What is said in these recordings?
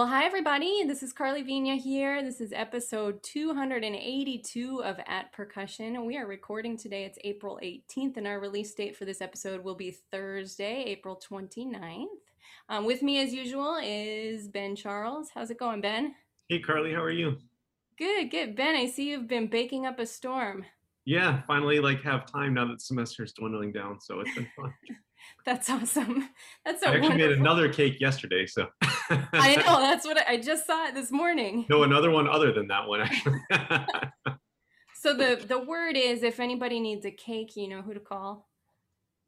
Well, hi, everybody. This is Karli Viña here. This is episode 282 of At Percussion. We are recording today. It's April 18th, and our release date for this episode will be Thursday, April 29th. Um, with me, as usual, is Ben Charles. How's it going, Ben? Hey, Carly, how are you? Good, good. Ben, I see you've been baking up a storm. Yeah, finally, like, have time now that semester is dwindling down, so it's been fun. That's awesome. That's so I actually wonderful. made another cake yesterday, so. I know. That's what I, I just saw it this morning. no, another one other than that one, actually. So the the word is, if anybody needs a cake, you know who to call.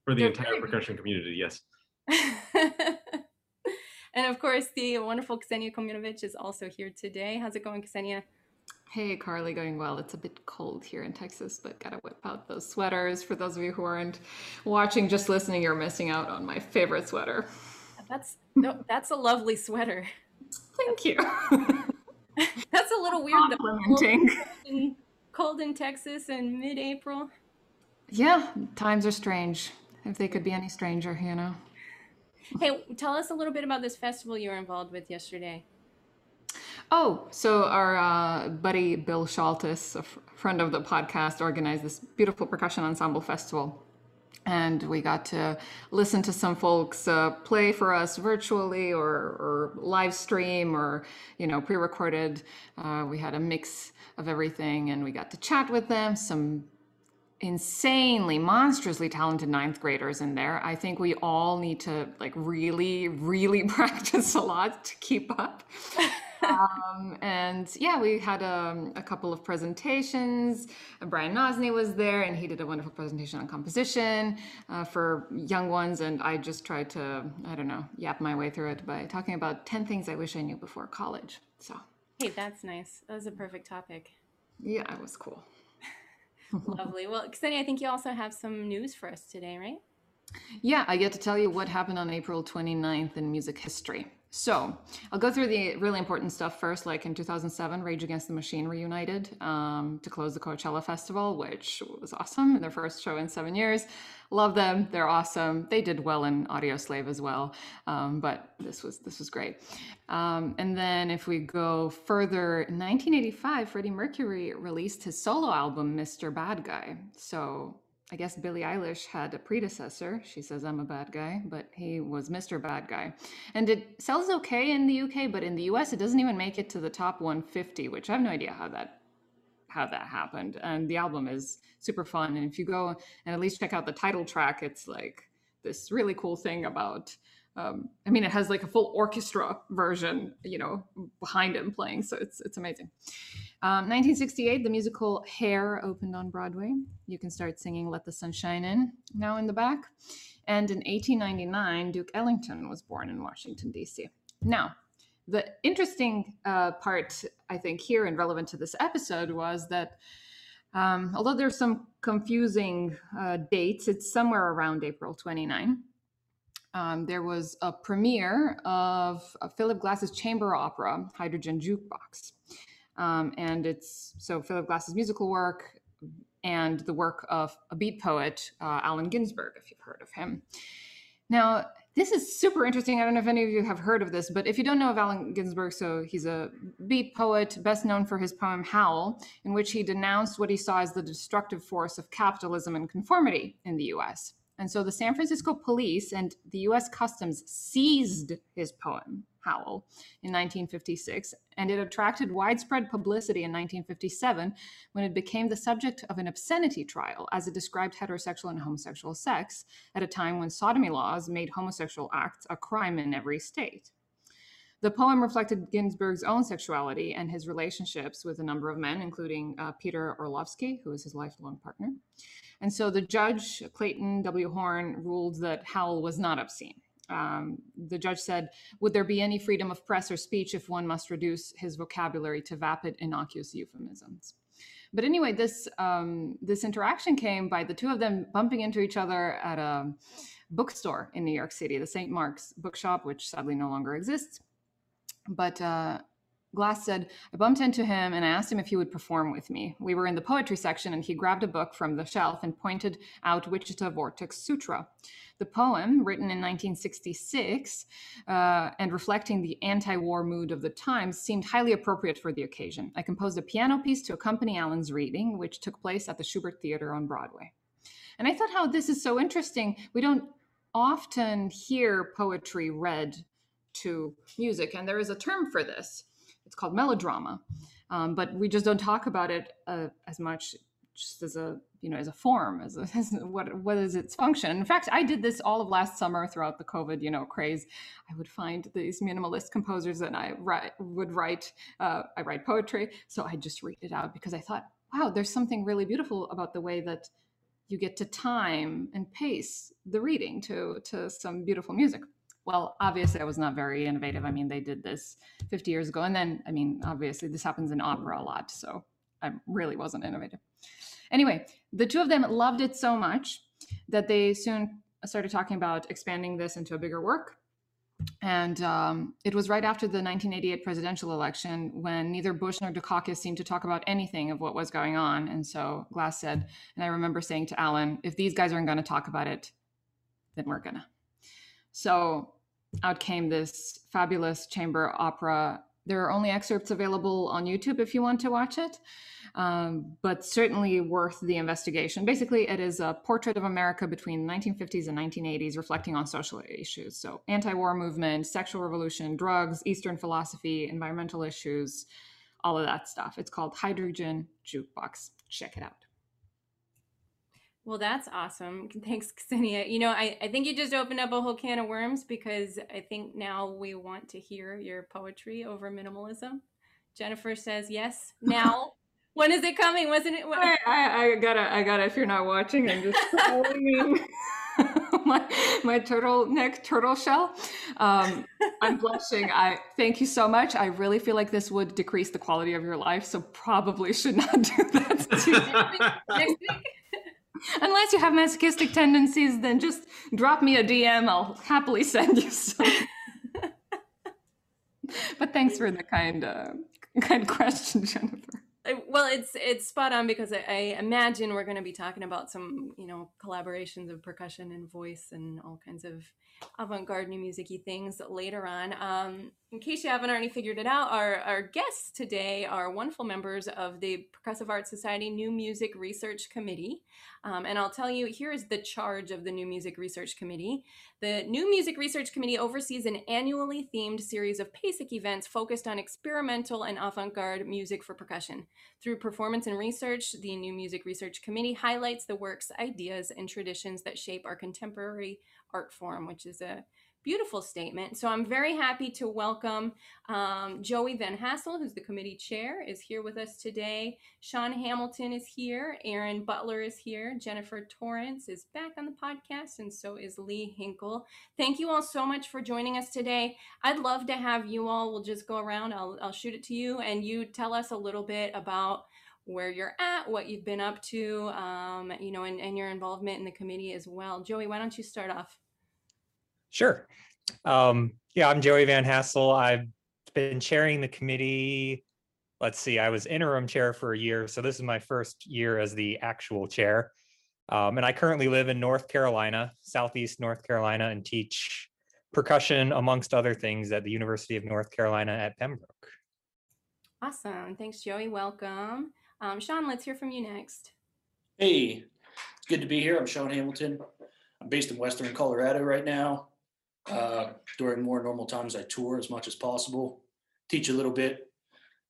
For the They're entire very- percussion community, yes. and of course, the wonderful Ksenija Komljenović is also here today. How's it going, Ksenia? Hey, Karli, going well. It's a bit cold here in Texas, but gotta whip out those sweaters. For those of you who aren't watching, just listening, you're missing out on my favorite sweater. That's no, that's a lovely sweater. Thank you. That's a little weird. though. Complimenting. in, cold in Texas in mid-April. Yeah, times are strange. If they could be any stranger, you know. Hey, tell us a little bit about this festival you were involved with yesterday. Oh, so our uh, buddy Bill Shaltis, a f- friend of the podcast, organized this beautiful percussion ensemble festival. And we got to listen to some folks uh, play for us virtually or, or live stream or, you know, pre recorded. Uh, we had a mix of everything and we got to chat with them. Some insanely monstrously talented ninth graders in there i think we all need to like really really practice a lot to keep up um, and yeah we had um, a couple of presentations Brian Nozny was there and he did a wonderful presentation on composition uh, for young ones and i just tried to i don't know yap my way through it by talking about 10 things i wish i knew before college so Hey, that's nice. That was a perfect topic. yeah it was cool Lovely. Well, Ksenija, I think you also have some news for us today, right? Yeah, I get to tell you what happened on April 29th in music history. So I'll go through the really important stuff first. Like in 2007, Rage Against the Machine reunited um, to close the Coachella Festival, which was awesome. Their first show in seven years. Love them. They're awesome. They did well in Audioslave as well, um, but this was this was great. Um, and then if we go further, in 1985, Freddie Mercury released his solo album, Mr. Bad Guy. So I guess Billie Eilish had a predecessor. She says I'm a bad guy, but he was Mr. Bad Guy. And it sells okay in the UK, but in the US it doesn't even make it to the top 150, which I have no idea how that how that happened. And the album is super fun. And if you go and at least check out the title track, it's like this really cool thing about um, I mean, it has like a full orchestra version, you know, behind him playing. So it's it's amazing. Um, 1968, the musical Hair opened on Broadway. You can start singing "Let the Sun Shine In" now in the back. And in 1899, Duke Ellington was born in Washington D.C. Now, the interesting uh, part, I think, here and relevant to this episode was that um, although there's some confusing uh, dates, it's somewhere around April 29 um, there was a premiere of Philip Glass's chamber opera, Hydrogen Jukebox. Um, and it's so Philip Glass's musical work and the work of a beat poet, uh, Allen Ginsberg, if you've heard of him. Now, this is super interesting. I don't know if any of you have heard of this, but if you don't know of Allen Ginsberg, so he's a beat poet, best known for his poem Howl, in which he denounced what he saw as the destructive force of capitalism and conformity in the US. And so the San Francisco police and the US Customs seized his poem, Howl, in 1956, and it attracted widespread publicity in 1957 when it became the subject of an obscenity trial as it described heterosexual and homosexual sex at a time when sodomy laws made homosexual acts a crime in every state. The poem reflected Ginsberg's own sexuality and his relationships with a number of men, including uh, Peter Orlovsky, who was his lifelong partner. And so the judge, Clayton W. Horn, ruled that Howl was not obscene. Um, the judge said, Would there be any freedom of press or speech if one must reduce his vocabulary to vapid, innocuous euphemisms? But anyway, this um, this interaction came by the two of them bumping into each other at a bookstore in New York City, the St. Mark's Bookshop, which sadly no longer exists. But uh, Glass said, I bumped into him and I asked him if he would perform with me. We were in the poetry section and he grabbed a book from the shelf and pointed out Wichita Vortex Sutra. The poem, written in 1966 uh, and reflecting the anti war mood of the times, seemed highly appropriate for the occasion. I composed a piano piece to accompany Allen's reading, which took place at the Shubert Theater on Broadway. And I thought how this is so interesting. We don't often hear poetry read to music, and there is a term for this. It's called melodrama, um, but we just don't talk about it uh, as much, just as a you know as a form, as, a, as what what is its function. In fact, I did this all of last summer throughout the COVID you know craze. I would find these minimalist composers, and I write, would write. Uh, I write poetry, so I just read it out because I thought, wow, there's something really beautiful about the way that you get to time and pace the reading to to some beautiful music well obviously i was not very innovative i mean they did this 50 years ago and then i mean obviously this happens in opera a lot so i really wasn't innovative anyway the two of them loved it so much that they soon started talking about expanding this into a bigger work and um, it was right after the 1988 presidential election when neither Bush nor Dukakis seemed to talk about anything of what was going on. And so Glass said, and I remember saying to Allen, if these guys aren't going to talk about it, then we're going to. So out came this fabulous chamber opera. There are only excerpts available on YouTube if you want to watch it um, but certainly worth the investigation. Basically, it is a portrait of America between the 1950s and 1980s, reflecting on social issues. So, anti war movement, sexual revolution, drugs, Eastern philosophy, environmental issues, all of that stuff. It's called Hydrogen Jukebox. Check it out. Well, that's awesome. Thanks, Ksenija. You know, I, I think you just opened up a whole can of worms because I think now we want to hear your poetry over minimalism. Jennifer says yes. Now when is it coming? Wasn't it? I, I, I, gotta, I gotta. If you're not watching, I'm just my my turtle neck turtle shell. Um, I'm blushing. I thank you so much. I really feel like this would decrease the quality of your life, so probably should not do that. Next week. Unless you have masochistic tendencies, then just drop me a DM. I'll happily send you some. but thanks for the kind, uh, kind question, Jennifer well it's it's spot on because I, I imagine we're going to be talking about some you know collaborations of percussion and voice and all kinds of avant-garde new musicy things later on. Um, in case you haven't already figured it out, our, our guests today are wonderful members of the Percussive Arts Society New Music Research Committee. Um, and I'll tell you, here is the charge of the New Music Research Committee. The New Music Research Committee oversees an annually themed series of PASIC events focused on experimental and avant-garde music for percussion. Through performance and research, the New Music Research Committee highlights the works, ideas, and traditions that shape our contemporary art form, which is a beautiful statement. So I'm very happy to welcome um, Joey Van Hassel, who's the committee chair, is here with us today. Sean Hamilton is here. Aaron Butler is here. Jennifer Torrence is back on the podcast, and so is Lee Hinkle. Thank you all so much for joining us today. I'd love to have you all. We'll just go around. I'll, I'll shoot it to you, and you tell us a little bit about where you're at, what you've been up to, um, you know, and, and your involvement in the committee as well. Joey, why don't you start off? Sure. Um, yeah, I'm Joey Van Hassel. I've been chairing the committee. Let's see, I was interim chair for a year. So this is my first year as the actual chair. Um, and I currently live in North Carolina, Southeast North Carolina, and teach percussion, amongst other things, at the University of North Carolina at Pembroke. Awesome. Thanks, Joey. Welcome. Um, Sean, let's hear from you next. Hey, it's good to be here. I'm Sean Hamilton. I'm based in Western Colorado right now. Uh, during more normal times, I tour as much as possible, teach a little bit,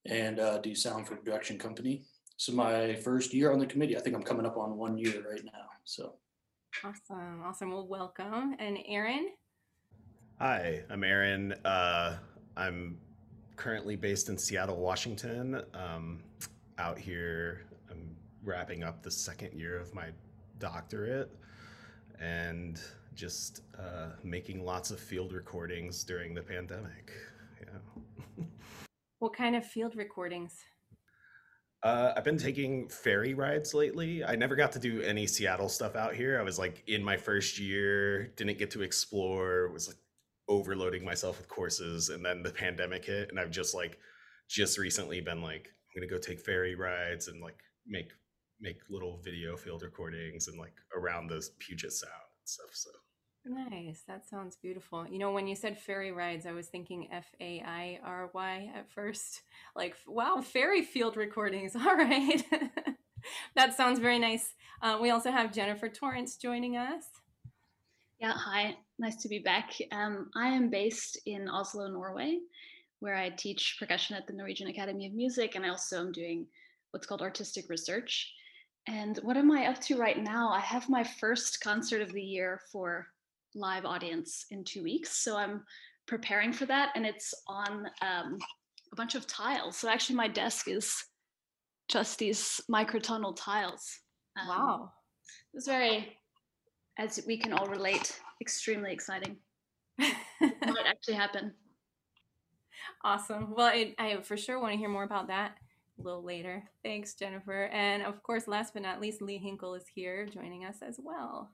and uh, do sound for production company. So my first year on the committee. I think I'm coming up on one year right now. So awesome, awesome. Well, welcome. And Aaron. Hi, I'm Aaron. Uh, I'm currently based in Seattle, Washington. Um, out here, I'm wrapping up the second year of my doctorate, and just uh, making lots of field recordings during the pandemic. Yeah. what kind of field recordings? Uh, I've been taking ferry rides lately. I never got to do any Seattle stuff out here. I was like in my first year, didn't get to explore, was like overloading myself with courses, and then the pandemic hit, and I've just like just recently been like, I'm gonna go take ferry rides and like make make little video field recordings and like around the Puget Sound and stuff. So Nice. That sounds beautiful. You know, when you said fairy rides, I was thinking F A I R Y at first. Like, wow, fairy field recordings. All right. that sounds very nice. Uh, we also have Jennifer Torrence joining us. Yeah, hi. Nice to be back. Um, I am based in Oslo, Norway, where I teach percussion at the Norwegian Academy of Music, and I also am doing what's called artistic research. And what am I up to right now? I have my first concert of the year for live audience in two weeks. So I'm preparing for that, and it's on um, a bunch of tiles. So actually, my desk is just these microtonal tiles. Um, Wow. It was very, as we can all relate, extremely exciting. Might actually happen. awesome. Well, I, I for sure want to hear more about that a little later. Thanks, Jennifer. And of course, last but not least, Lee Hinkle is here joining us as well.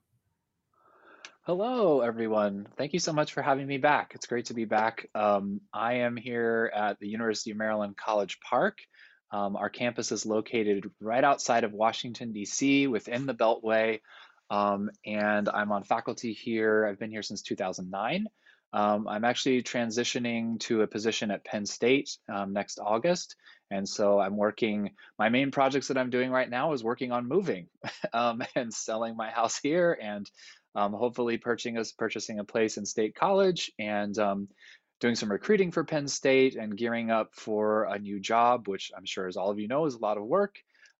Hello, everyone. Thank you so much for having me back. It's great to be back. Um, I am here at the University of Maryland College Park. Um, our campus is located right outside of Washington, D.C., within the Beltway. Um, and I'm on faculty here. I've been here since 2009. Um, I'm actually transitioning to a position at Penn State um, next August. And so I'm working, my main projects that I'm doing right now is working on moving um, and selling my house here and um, hopefully purchasing purchasing a place in State College and um, doing some recruiting for Penn State and gearing up for a new job, which I'm sure, as all of you know, is a lot of work.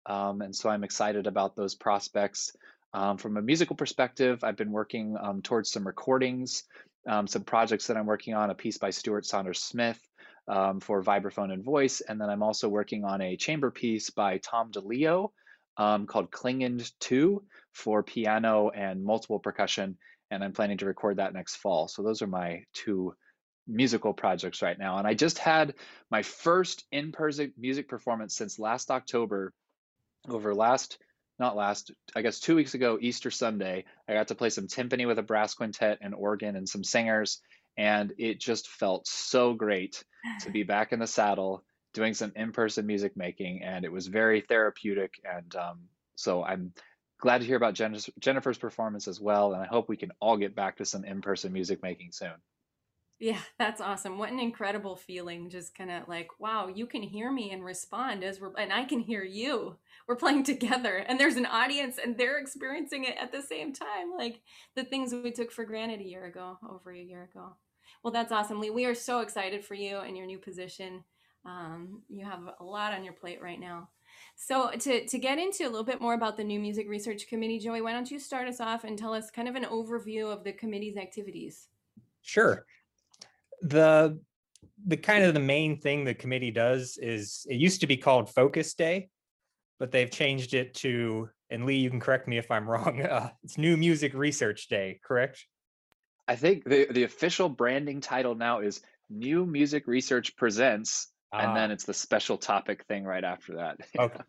Um, and so I'm excited about those prospects. Um, from a musical perspective, I've been working um, towards some recordings, um, some projects that I'm working on, a piece by Stuart Saunders Smith um, for vibraphone and voice. And then I'm also working on a chamber piece by Tom DeLio um, called Klingend 2 for piano and multiple percussion. And I'm planning to record that next fall. So those are my two musical projects right now. And I just had my first in person music performance since last October over last not last, I guess two weeks ago, Easter Sunday, I got to play some timpani with a brass quintet and organ and some singers. And it just felt so great to be back in the saddle doing some in person music making. And it was very therapeutic. And um, so I'm glad to hear about Jen- Jennifer's performance as well. And I hope we can all get back to some in person music making soon. Yeah, that's awesome. What an incredible feeling. Just kind of like, wow, you can hear me and respond as we're, and I can hear you. We're playing together, and there's an audience, and they're experiencing it at the same time. Like the things we took for granted a year ago, over a year ago. Well, that's awesome, Lee. We are so excited for you and your new position. Um, you have a lot on your plate right now. So, to, to get into a little bit more about the New Music Research Committee, Joey, why don't you start us off and tell us kind of an overview of the committee's activities? Sure. The the kind of the main thing the committee does is it used to be called Focus Day, but they've changed it to and Lee, you can correct me if I'm wrong. Uh, it's New Music Research Day, correct? I think the, the official branding title now is New Music Research Presents, and then Ah, it's the special topic thing right after that. okay.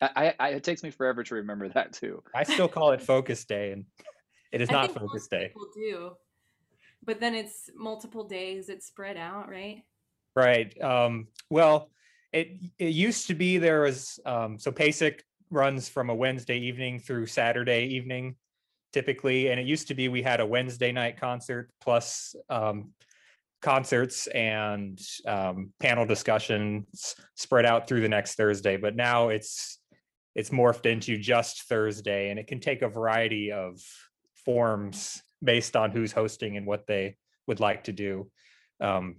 I, I, it takes me forever to remember that too. I still call it Focus Day, and it is I not think Focus most Day. people do, but then it's multiple days. It's spread out, right? Right. Um, well, it it used to be there was um, so PASIC runs from a Wednesday evening through Saturday evening, typically, and it used to be we had a Wednesday night concert plus um, concerts and um, panel discussions spread out through the next Thursday. But now it's it's morphed into just Thursday, and it can take a variety of forms based on who's hosting and what they would like to do. Um,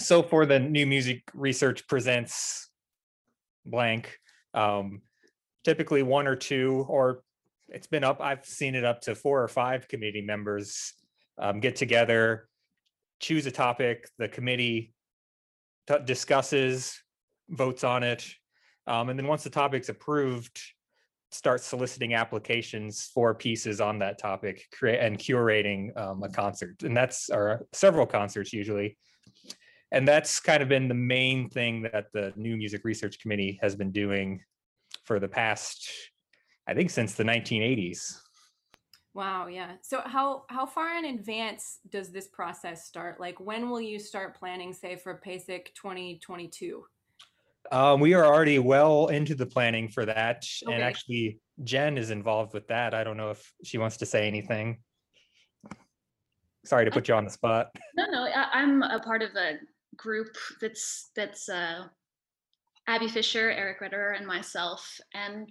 so for the new music research presents blank um typically one or two or it's been up i've seen it up to four or five committee members um, get together choose a topic the committee t- discusses votes on it um, and then once the topic's approved start soliciting applications for pieces on that topic create and curating um, a concert and that's or several concerts usually. And that's kind of been the main thing that the new music research committee has been doing for the past i think since the 1980s Wow, yeah. So how how far in advance does this process start? Like when will you start planning, say, for PASIC 2022? Um, we are already well into the planning for that, and actually, Jen is involved with that. I don't know if she wants to say anything. Sorry to put you on the spot. No, no, I, I'm a part of a group that's that's uh, Abby Fisher, Eric Redder, and myself. And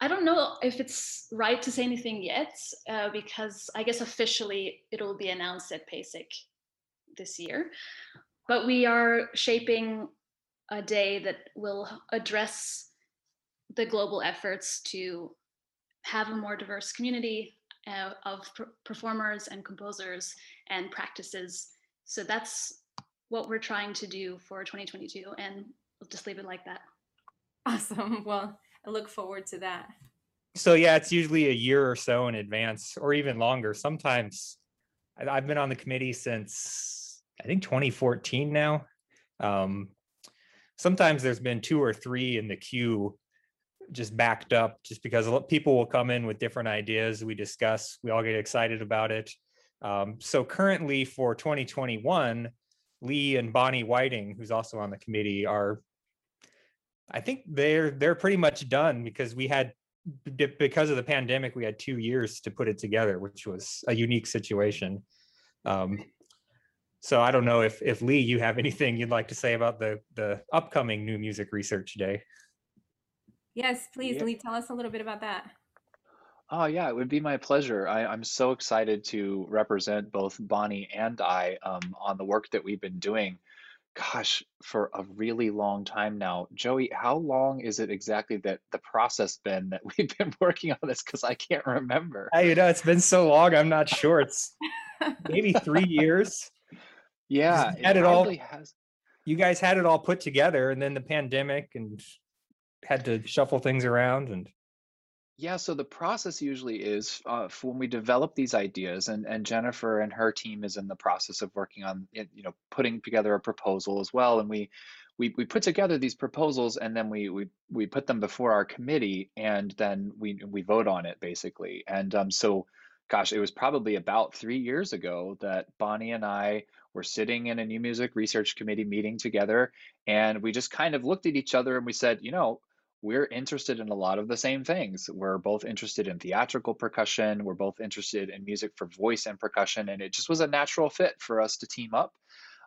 I don't know if it's right to say anything yet, uh, because I guess officially it'll be announced at PASIC this year. But we are shaping a day that will address the global efforts to have a more diverse community uh, of per- performers and composers and practices. So that's what we're trying to do for 2022, and we'll just leave it like that. Awesome. Well, I look forward to that. So yeah, it's usually a year or so in advance, or even longer. Sometimes I've been on the committee since I think 2014 now. Um, sometimes there's been two or three in the queue just backed up just because people will come in with different ideas we discuss we all get excited about it um, so currently for 2021 lee and bonnie whiting who's also on the committee are i think they're they're pretty much done because we had because of the pandemic we had two years to put it together which was a unique situation um, so i don't know if if lee you have anything you'd like to say about the the upcoming new music research day Yes, please, Yeah. Lee, tell us a little bit about that. Oh, yeah, it would be my pleasure. I, I'm so excited to represent both Bonnie and I um, on the work that we've been doing. Gosh, for a really long time now. Joey, how long is it exactly that the process been that we've been working on this? Because I can't remember. I, you know it's been so long i'm not sure it's maybe three years Yeah, had it all- has. you guys had it all put together and then the pandemic and had to shuffle things around and Yeah, so the process usually is uh, when we develop these ideas, and, and Jennifer and her team is in the process of working on, you know, putting together a proposal as well. And we we we put together these proposals, and then we we we put them before our committee, and then we we vote on it basically. And um, so, gosh, it was probably about three years ago that Bonnie and I were sitting in a new music research committee meeting together, and we just kind of looked at each other and we said, you know we're interested in a lot of the same things. We're both interested in theatrical percussion. We're both interested in music for voice and percussion, and it just was a natural fit for us to team up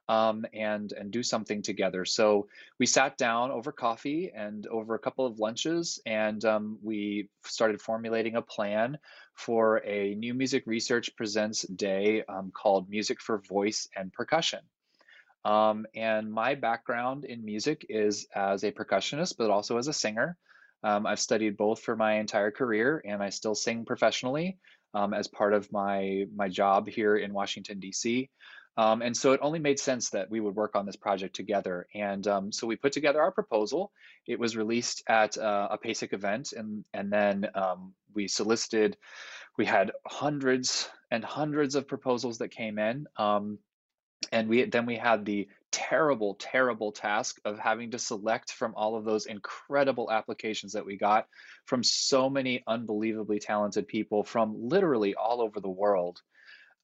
um, and and do something together. So we sat down over coffee and over a couple of lunches, and um, we started formulating a plan for a new music research presents day um, called Music for Voice and Percussion. Um, and my background in music is as a percussionist, but also as a singer. Um, I've studied both for my entire career, and I still sing professionally um, as part of my my job here in Washington D.C. Um, and so it only made sense that we would work on this project together. And um, so we put together our proposal. It was released at uh, a PASIC event, and and then um, we solicited. We had hundreds and hundreds of proposals that came in. And we then we had the terrible terrible task of having to select from all of those incredible applications that we got from so many unbelievably talented people from literally all over the world.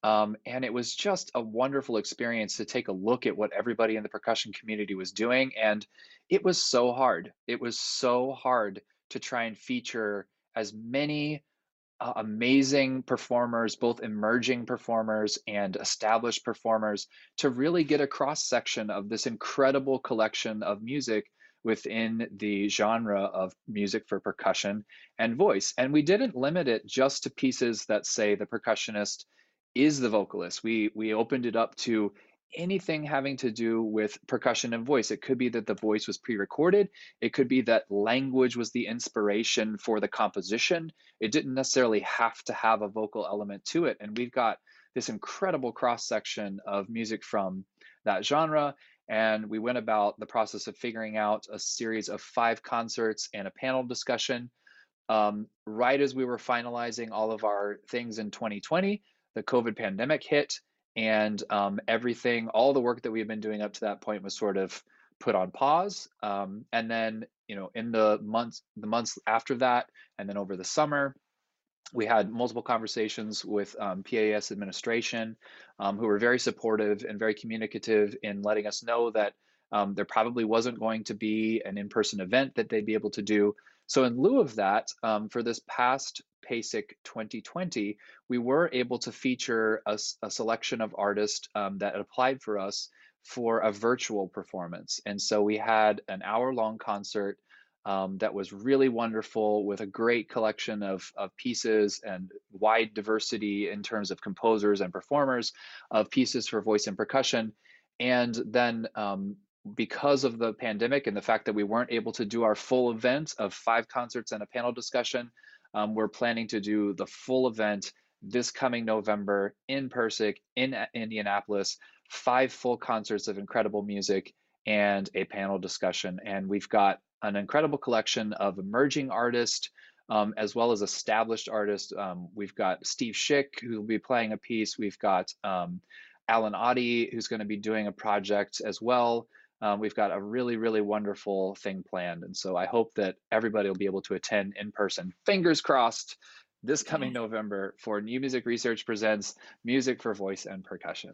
Um, and it was just a wonderful experience to take a look at what everybody in the percussion community was doing and it was so hard. It was so hard to try and feature as many uh, amazing performers, both emerging performers and established performers, to really get a cross section of this incredible collection of music within the genre of music for percussion and voice. And we didn't limit it just to pieces that say the percussionist is the vocalist. We we opened it up to anything having to do with percussion and voice. It could be that the voice was pre-recorded. It could be that language was the inspiration for the composition. It didn't necessarily have to have a vocal element to it. And we've got this incredible cross section of music from that genre. And we went about the process of figuring out a series of five concerts and a panel discussion. Um, right as we were finalizing all of our things in 2020, the COVID pandemic hit, and um, everything, all the work that we had been doing up to that point was sort of put on pause. Um, and then, you know, in the months, the months after that, and then over the summer, we had multiple conversations with um, PAS administration, um, who were very supportive and very communicative in letting us know that Um, there probably wasn't going to be an in person event that they'd be able to do. So, in lieu of that, um, for this past PASIC 2020, we were able to feature a, a selection of artists um, that applied for us for a virtual performance. And so we had an hour long concert um, that was really wonderful with a great collection of, of pieces and wide diversity in terms of composers and performers of pieces for voice and percussion. And then um, because of the pandemic and the fact that we weren't able to do our full event of five concerts and a panel discussion, um, we're planning to do the full event this coming November in PASIC in Indianapolis, five full concerts of incredible music and a panel discussion. And we've got an incredible collection of emerging artists um, as well as established artists. Um, we've got Steve Schick, who will be playing a piece. We've got um, Allen Otte, who's going to be doing a project as well. Um, we've got a really, really wonderful thing planned. And so I hope that everybody will be able to attend in person. Fingers crossed this coming November for New Music Research Presents Music for Voice and Percussion.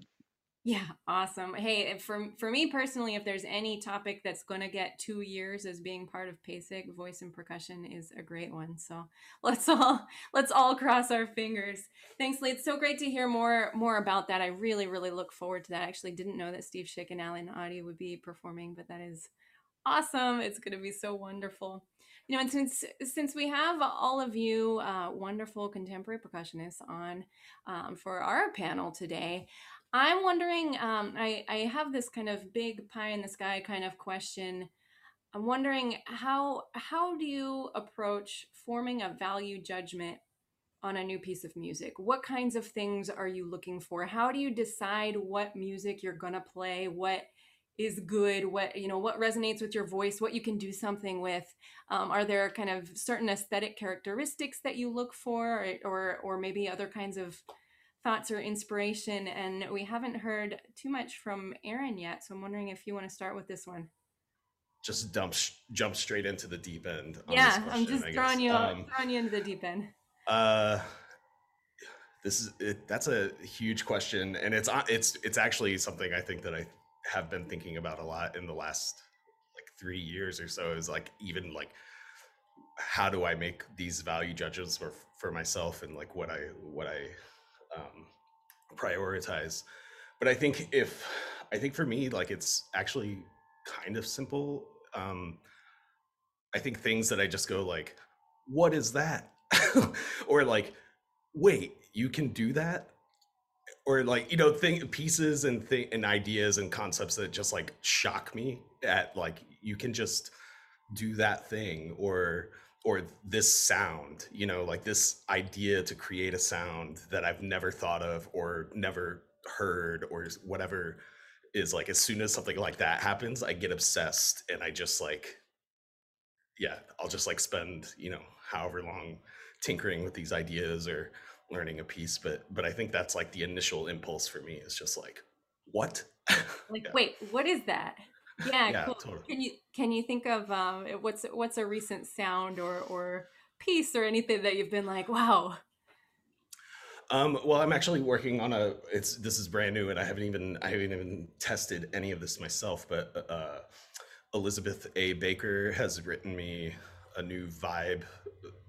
Yeah, awesome. Hey, for for me personally, if there's any topic that's going to get two years as being part of PASIC, voice and percussion is a great one. So let's all let's all cross our fingers. Thanks, Lee. It's so great to hear more more about that. I really really look forward to that. I actually didn't know that Steve Schick and Allen Otte would be performing, but that is awesome. It's going to be so wonderful. You know, and since since we have all of you uh, wonderful contemporary percussionists on um, for our panel today. I'm wondering, um, I, I have this kind of big pie in the sky kind of question. I'm wondering how how do you approach forming a value judgment on a new piece of music? What kinds of things are you looking for? How do you decide what music you're gonna play? What is good? What you know? What resonates with your voice? What you can do something with? Um, are there kind of certain aesthetic characteristics that you look for, or or, or maybe other kinds of thoughts or inspiration. And we haven't heard too much from Aaron yet. So I'm wondering if you want to start with this one. Just dump, jump straight into the deep end. yeah, question, I'm just throwing you, um, throwing you into the deep end. Uh, this is it, that's a huge question, and it's it's it's actually something I think that I have been thinking about a lot in the last like three years or so. Is like even like how do I make these value judgments for for myself and like what I what I um, prioritize. But I think if I think for me, like it's actually kind of simple. Um, I think things that I just go like, "What is that?" or like, "Wait, you can do that?" Or like you know, think pieces and th- and ideas and concepts that just like shock me at like you can just do that thing or or this sound you know like this idea to create a sound that i've never thought of or never heard or whatever is like as soon as something like that happens i get obsessed and i just like yeah i'll just like spend you know however long tinkering with these ideas or learning a piece but but i think that's like the initial impulse for me is just like what like yeah. wait what is that yeah, yeah cool. totally. Can you can you think of um, what's what's a recent sound or or piece or anything that you've been like, wow? Um, well, I'm actually working on a. It's this is brand new, and I haven't even I haven't even tested any of this myself. But uh, Elizabeth A. Baker has written me a new vibe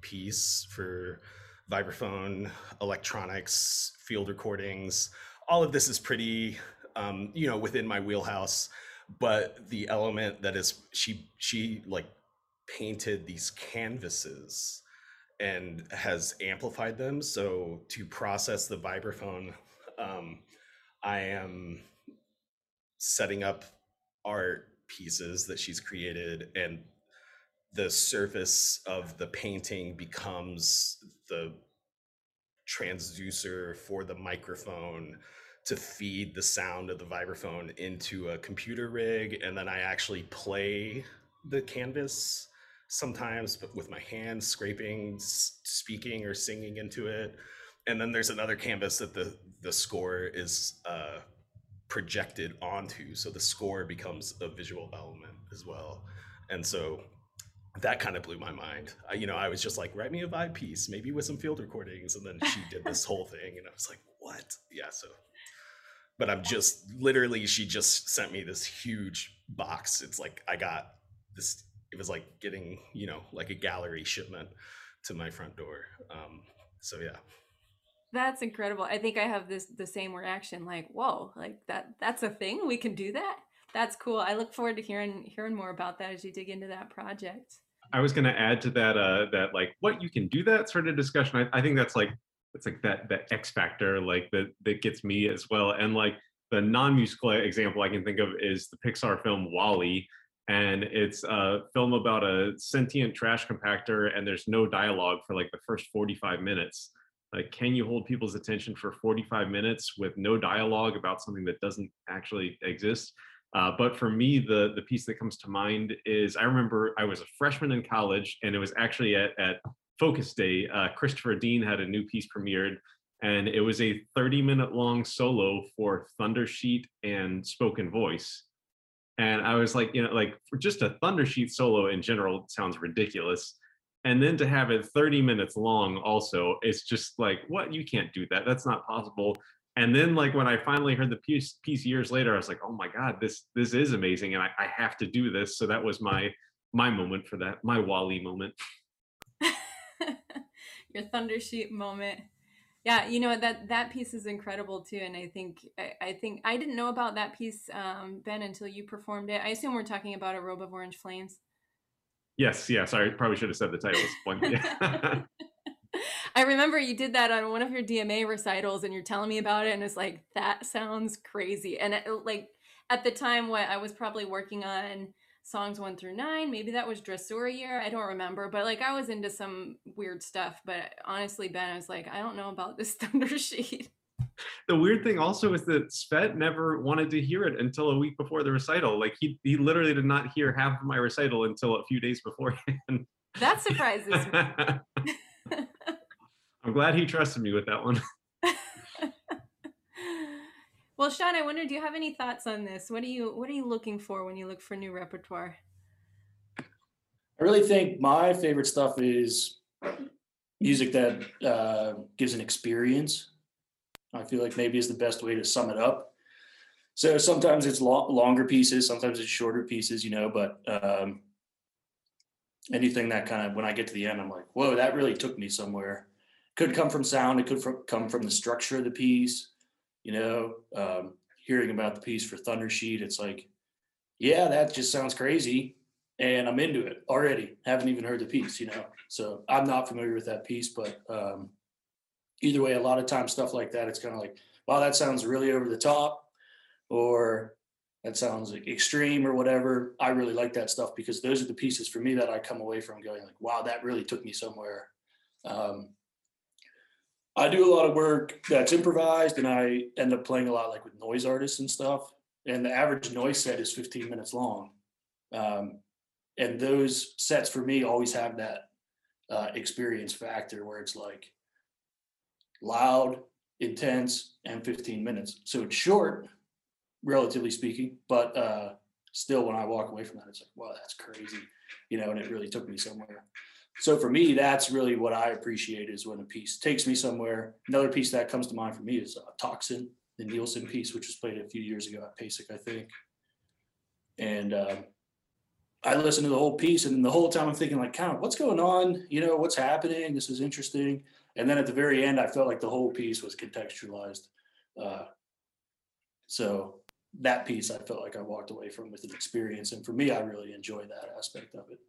piece for vibraphone, electronics, field recordings. All of this is pretty, um, you know, within my wheelhouse but the element that is she she like painted these canvases and has amplified them. So to process the vibraphone um, i am setting up art pieces that she's created and the surface of the painting becomes the transducer for the microphone to feed the sound of the vibraphone into a computer rig and then i actually play the canvas sometimes but with my hands scraping speaking or singing into it. And then there's another canvas that the the score is uh, projected onto so the score becomes a visual element as well. And so that kind of blew my mind. I, you know i was just like write me a vibe piece maybe with some field recordings and then she did this whole thing and i was like what? Yeah so but I'm just literally she just sent me this huge box. It's like I got this. It was like getting you know like a gallery shipment to my front door. Um, so yeah. That's incredible. I think I have this the same reaction like, "Whoa, like that that's a thing? We can do that?" That's cool. I look forward to hearing hearing more about that as you dig into that project. I was going to add to that uh that like what you can do that sort of discussion. I, I think that's like it's like that that X factor like that that gets me as well. And like the non-musical example I can think of is the Pixar film WALL-E, and it's a film about a sentient trash compactor, and there's no dialogue for like the first 45 minutes. Like, can you hold people's attention for 45 minutes with no dialogue about something that doesn't actually exist? Uh, but for me, the the piece that comes to mind is I remember I was a freshman in college, and it was actually at, at Focus Day. Uh, Christopher Deane had a new piece premiered, and it was a 30 minute long solo for Thundersheet and spoken voice. And I was like, you know, like for just a Thundersheet solo in general sounds ridiculous. And then to have it 30 minutes long also, it's just like, what? You can't do that. That's not possible and then like when i finally heard the piece piece years later i was like oh my god this this is amazing and i, I have to do this so that was my my moment for that my WALL-E moment your thunder thundersheet moment. Yeah you know that that piece is incredible too and i think i, I think i didn't know about that piece um, ben until you performed it. I assume we're talking about a robe of orange flames. Yes yeah sorry probably should have said the title one I remember you did that on one of your DMA recitals and you're telling me about it and it's like that sounds crazy. And it, like at the time what I was probably working on songs 1 through 9, maybe that was dressura year, I don't remember, but like I was into some weird stuff, but honestly Ben I was like I don't know about this thunder sheet. The weird thing also is that Svet never wanted to hear it until a week before the recital. Like he he literally did not hear half of my recital until a few days beforehand. That surprises me. I'm glad he trusted me with that one. Well, Sean, I wonder, do you have any thoughts on this? What are you What are you looking for when you look for new repertoire? I really think my favorite stuff is music that uh, gives an experience. I feel like maybe is the best way to sum it up. So sometimes it's lo- longer pieces, sometimes it's shorter pieces, you know, but um, anything that kind of when I get to the end, I'm like, whoa, that really took me somewhere could come from sound. It could from, come from the structure of the piece. You know, um, hearing about the piece for Thundersheet, it's like, yeah, that just sounds crazy, and I'm into it already. Haven't even heard the piece, you know. So I'm not familiar with that piece, but um, either way, a lot of times stuff like that, it's kind of like, wow, that sounds really over the top, or that sounds like extreme or whatever. I really like that stuff because those are the pieces for me that I come away from going like, wow, that really took me somewhere. Um, I do a lot of work that's improvised, and I end up playing a lot like with noise artists and stuff. And the average noise set is 15 minutes long. Um, and those sets for me always have that uh, experience factor where it's like loud, intense, and 15 minutes. So it's short, relatively speaking, but uh, still, when I walk away from that, it's like, wow, that's crazy, you know, and it really took me somewhere so for me, that's really what I appreciate is when a piece takes me somewhere. Another piece that comes to mind for me is uh, Toxin, the Nielsen piece, which was played a few years ago at PASIC, I think. And uh, I listened to the whole piece, and the whole time I'm thinking, like, kind of, what's going on? You know, what's happening? This is interesting. And then at the very end, I felt like the whole piece was contextualized. Uh, so that piece, I felt like I walked away from with an experience, and for me, I really enjoy that aspect of it.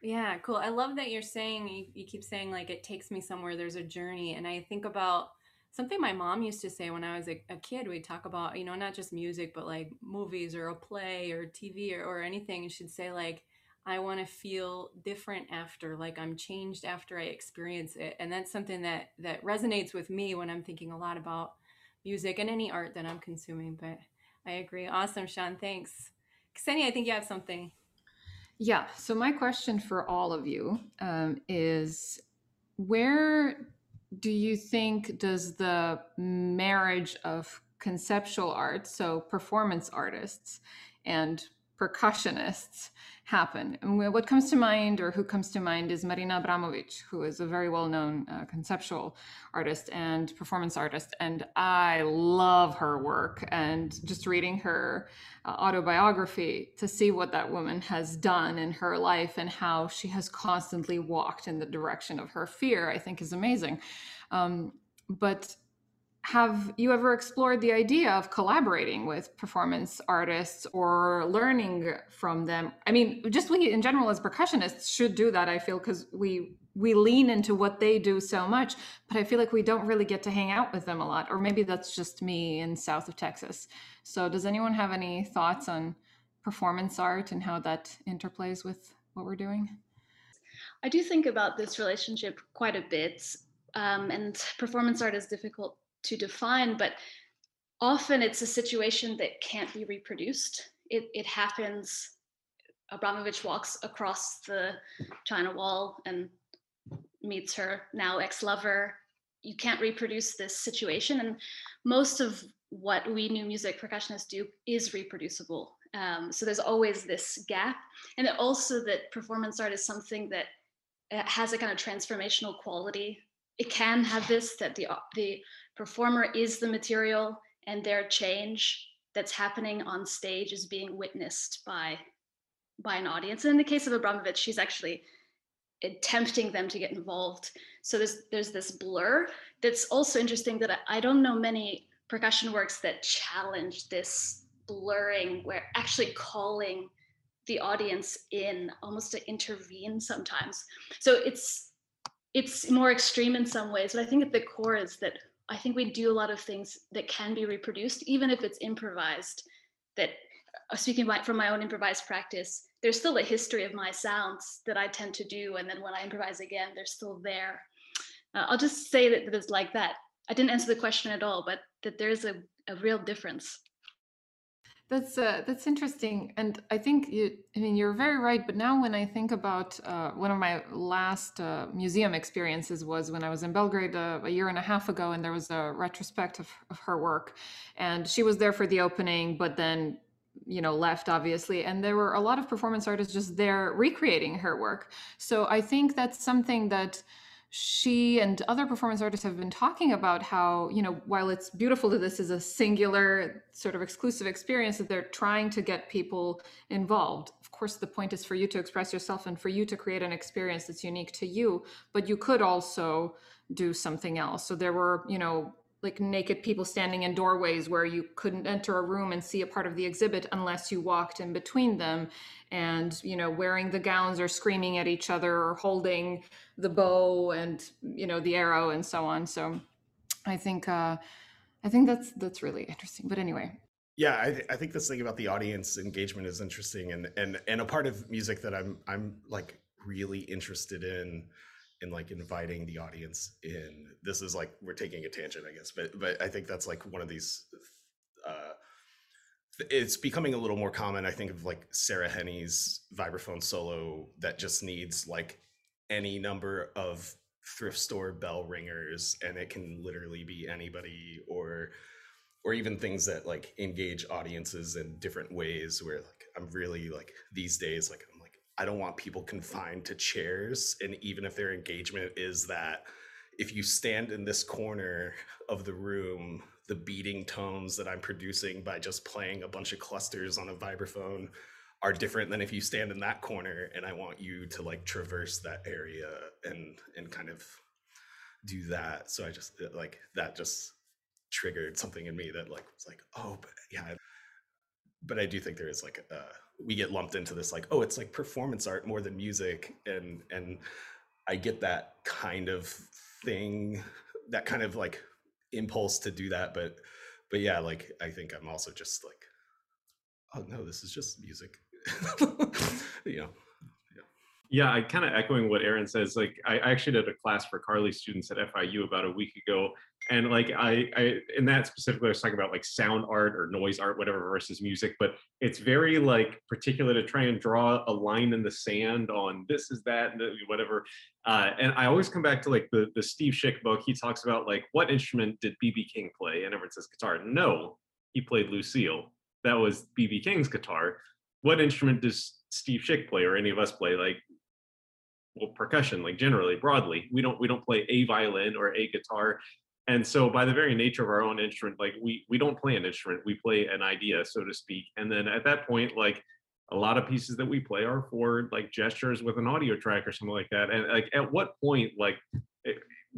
Yeah, cool. I love that you're saying, you, you keep saying, like, it takes me somewhere, there's a journey. And I think about something my mom used to say when I was a, a kid. We'd talk about, you know, not just music, but like movies or a play or TV or, or anything. And she'd say, like, I want to feel different after, like I'm changed after I experience it. And that's something that that resonates with me when I'm thinking a lot about music and any art that I'm consuming. But I agree. Awesome, Sean. Thanks. Ksenija, I think you have something. Yeah. So my question for all of you um, is, where do you think does the marriage of conceptual art, so performance artists, and percussionists happen. And what comes to mind, or who comes to mind, is Marina Abramovic, who is a very well known uh, conceptual artist and performance artist. And I love her work. And just reading her uh, autobiography to see what that woman has done in her life and how she has constantly walked in the direction of her fear, I think is amazing. Um, but have you ever explored the idea of collaborating with performance artists or learning from them? I mean just we in general as percussionists should do that i feel because we we lean into what they do so much but i feel like we don't really get to hang out with them a lot or maybe that's just me in south of texas. So does anyone have any thoughts on performance art and how that interplays with what we're doing? I do think about this relationship quite a bit um, and performance art is difficult to define, but often it's a situation that can't be reproduced. It, it happens. Abramović walks across the China Wall and meets her now ex lover. You can't reproduce this situation. And most of what we new music percussionists do is reproducible. Um, so there's always this gap. And also that performance art is something that uh, has a kind of transformational quality. It can have this that the the performer is the material and their change that's happening on stage is being witnessed by by an audience. And in the case of Abramović, she's actually tempting them to get involved. So there's there's this blur that's also interesting that I, I don't know many percussion works that challenge this blurring where actually calling the audience in almost to intervene sometimes. So it's it's more extreme in some ways, but I think at the core is that I think we do a lot of things that can be reproduced, even if it's improvised. That uh, speaking from my own improvised practice, there's still a history of my sounds that I tend to do, and then when I improvise again, they're still there. Uh, I'll just say that, that it's like that. I didn't answer the question at all, but that there's a, a real difference. That's uh, that's interesting, and I think you. I mean, you're very right. But now, when I think about uh, one of my last uh, museum experiences was when I was in Belgrade uh, a year and a half ago, and there was a retrospective of her work, and she was there for the opening, but then you know left obviously and there were a lot of performance artists just there recreating her work so i think that's something that she and other performance artists have been talking about how you know while it's beautiful that this is a singular sort of exclusive experience that they're trying to get people involved. Of course the point is for you to express yourself and for you to create an experience that's unique to you but you could also do something else. So there were you know like naked people standing in doorways where you couldn't enter a room and see a part of the exhibit unless you walked in between them. And you know wearing the gowns or screaming at each other or holding the bow and you know the arrow and so on. So i think uh i think that's that's really interesting. But anyway. Yeah I, th- I think this thing about the audience engagement is interesting and and and a part of music that i'm i'm like really interested in in like inviting the audience in. This is like we're taking a tangent i guess but but i think that's like one of these uh it's becoming a little more common i think of like Sarah Hennies' vibraphone solo that just needs like any number of thrift store bell ringers and it can literally be anybody or or even things that like engage audiences in different ways where like i'm really like these days like i'm like i don't want people confined to chairs. And even if their engagement is that if you stand in this corner of the room, the beating tones that I'm producing by just playing a bunch of clusters on a vibraphone are different than if you stand in that corner and I want you to like traverse that area and and kind of do that. So I just uh, like that just triggered something in me that like was like, oh, but yeah. But I do think there is like a we get lumped into this like oh it's like performance art more than music and and i get that kind of thing that kind of like impulse to do that but but yeah like i think i'm also just like oh no this is just music know yeah, I kind of echoing what Aaron says. Like, I actually did a class for Karli students at FIU about a week ago, and like I, I in that specifically, I was talking about like sound art or noise art, whatever, versus music. But it's very like particular to try and draw a line in the sand on this is that and whatever. Uh, and I always come back to like the the Steve Schick book. He talks about like what instrument did BB King play, and everyone says guitar. No, he played Lucille. That was BB King's guitar what instrument does Steve Schick play or any of us play? Like, well, percussion, like generally, broadly, we don't we don't play a violin or a guitar. And so by the very nature of our own instrument, like we we don't play an instrument, we play an idea, so to speak. And then at that point, like a lot of pieces that we play are for like gestures with an audio track or something like that. And like at what point, like eh,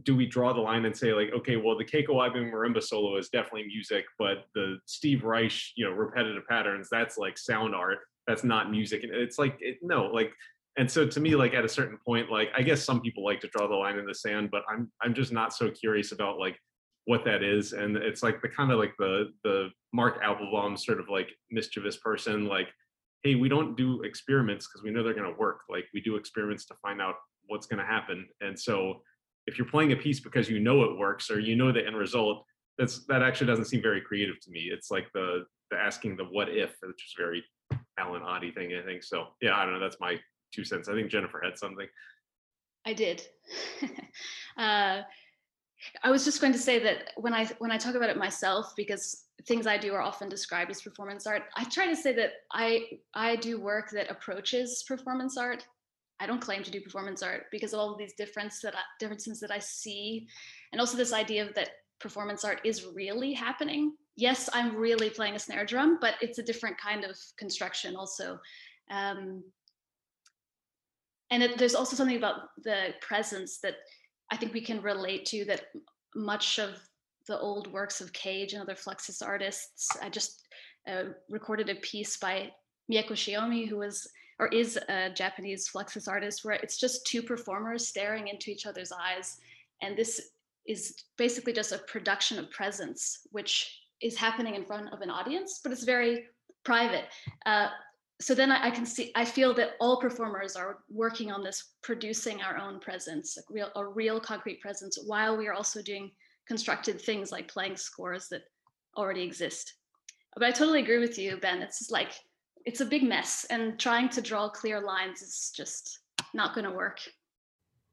do we draw the line and say like, okay, well, the Keiko Abe marimba solo is definitely music, but the Steve Reich, you know, repetitive patterns, that's like sound art. That's not music. And it's like, it, no, like, and so to me, like at a certain point, like I guess some people like to draw the line in the sand, but I'm I'm just not so curious about like what that is. And it's like the kind of like the the Mark Applebaum sort of like mischievous person, like, hey, we don't do experiments because we know they're gonna work. Like we do experiments to find out what's gonna happen. And so if you're playing a piece because you know it works or you know the end result, that's that actually doesn't seem very creative to me. It's like the the asking the what if, which is very Allen Otte thing, I think. So yeah, I don't know. That's my two cents. I think Jennifer had something. I did. uh, I was just going to say that when I when I talk about it myself, because things I do are often described as performance art, I try to say that I I do work that approaches performance art I don't claim to do performance art because of all of these difference that I, differences that I see, and also this idea that performance art is really happening. Yes, I'm really playing a snare drum, but it's a different kind of construction also. Um, and it, there's also something about the presence that I think we can relate to that much of the old works of Cage and other Fluxus artists. I just uh, recorded a piece by Mieko Shiomi, who was or is a Japanese Fluxus artist where it's just two performers staring into each other's eyes. And this is basically just a production of presence, which is happening in front of an audience, but it's very private. Uh, so then I, I, can see, I feel that all performers are working on this, producing our own presence, a real, a real concrete presence, while we are also doing constructed things like playing scores that already exist. But I totally agree with you, Ben. It's like it's a big mess and trying to draw clear lines is just not going to work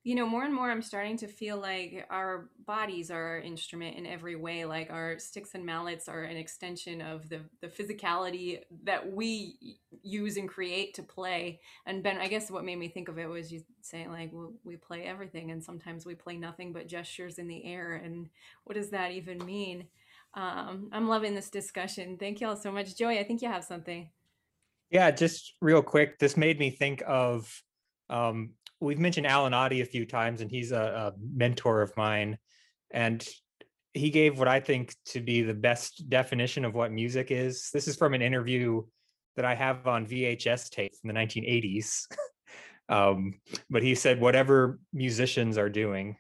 you know more and more i'm starting to feel like our bodies are our instrument in every way like our sticks and mallets are an extension of the the physicality that we use and create to play. And ben i guess what made me think of it was you saying like well, we play everything and sometimes we play nothing but gestures in the air. And what does that even mean? Um, i'm loving this discussion. Thank you all so much. Joey i think you have something. Yeah, just real quick, this made me think of um, we've mentioned Allen Otte a few times, and he's a, a, mentor of mine. And he gave what I think to be the best definition of what music is. This is from an interview that I have on VHS tape from the 1980s. um, but he said, whatever musicians are doing,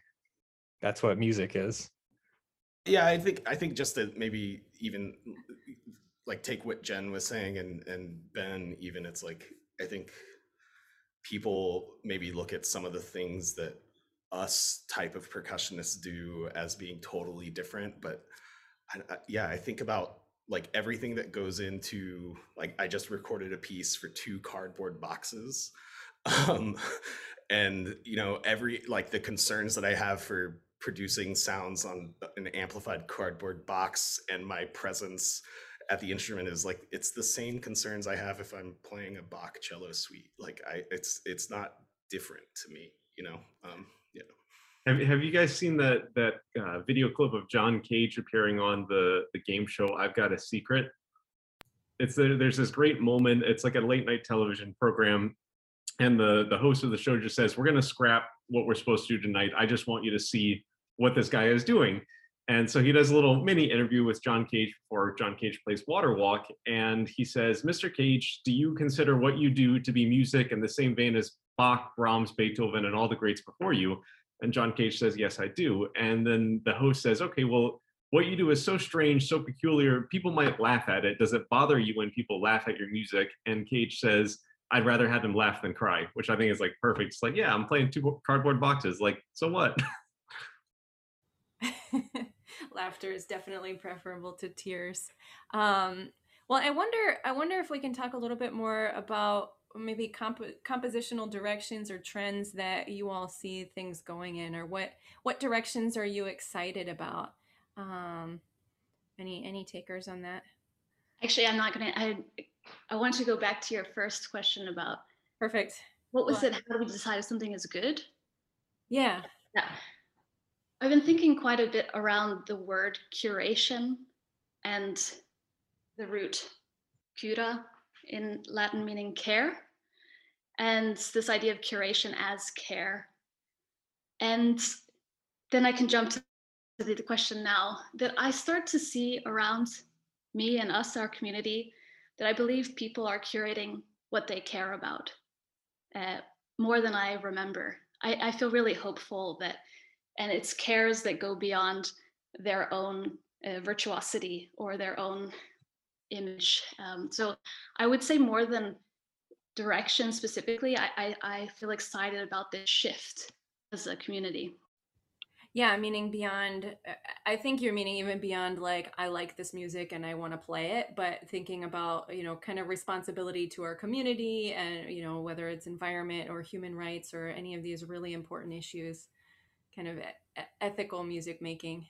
that's what music is. Yeah, I think I think just that maybe even like take what Jen was saying and and Ben even it's like I think people maybe look at some of the things that us type of percussionists do as being totally different but I, I, yeah I think about like everything that goes into like I just recorded a piece for two cardboard boxes um and you know every like the concerns that I have for producing sounds on an amplified cardboard box and my presence at the instrument is like it's the same concerns I have if I'm playing a Bach cello suite. Like I, it's it's not different to me, you know. Um, yeah. Have Have you guys seen that that uh, video clip of John Cage appearing on the the game show I've Got a Secret? It's the, there's this great moment. It's like a late night television program, and the the host of the show just says, "We're going to scrap what we're supposed to do tonight. I just want you to see what this guy is doing." And so he does a little mini interview with John Cage before John Cage plays Water Walk. And he says, Mr. Cage, do you consider what you do to be music in the same vein as Bach, Brahms, Beethoven, and all the greats before you? And John Cage says, Yes, I do. And then the host says, Okay, well, what you do is so strange, so peculiar, people might laugh at it. Does it bother you when people laugh at your music? And Cage says, I'd rather have them laugh than cry, which I think is like perfect. It's like, yeah, I'm playing two cardboard boxes. Like, so what? laughter is definitely preferable to tears. Um, well, I wonder, I wonder if we can talk a little bit more about maybe comp- compositional directions or trends that you all see things going in, or what what directions are you excited about? Um, any any takers on that? Actually, I'm not gonna. I I want to go back to your first question about Perfect. what was Well- it? How do we decide if something is good? Yeah. Yeah. I've been thinking quite a bit around the word curation and the root cura in Latin meaning care, and this idea of curation as care. And then I can jump to the question now that I start to see around me and us, our community, that I believe people are curating what they care about uh, more than I remember. I, I feel really hopeful that, and it's cares that go beyond their own uh, virtuosity or their own image. Um, so I would say more than direction specifically, I, I, I feel excited about this shift as a community. Yeah, meaning beyond, uh, I think you're meaning even beyond like, I like this music and I want to play it, but thinking about, you know, kind of responsibility to our community and, you know, whether it's environment or human rights or any of these really important issues, kind of e- ethical music making.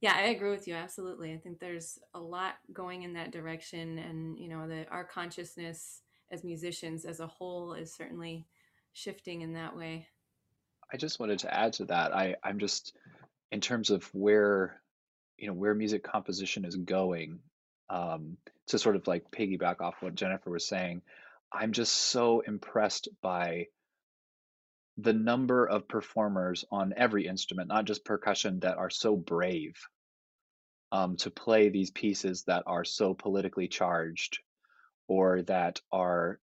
Yeah, I agree with you. Absolutely. I think there's a lot going in that direction. And, you know, the, our consciousness as musicians as a whole is certainly shifting in that way. I just wanted to add to that. I, I'm just in terms of where, you know, where music composition is going, um, to sort of like piggyback off what Jennifer was saying, I'm just so impressed by the number of performers on every instrument, not just percussion, that are so brave um, to play these pieces that are so politically charged or that are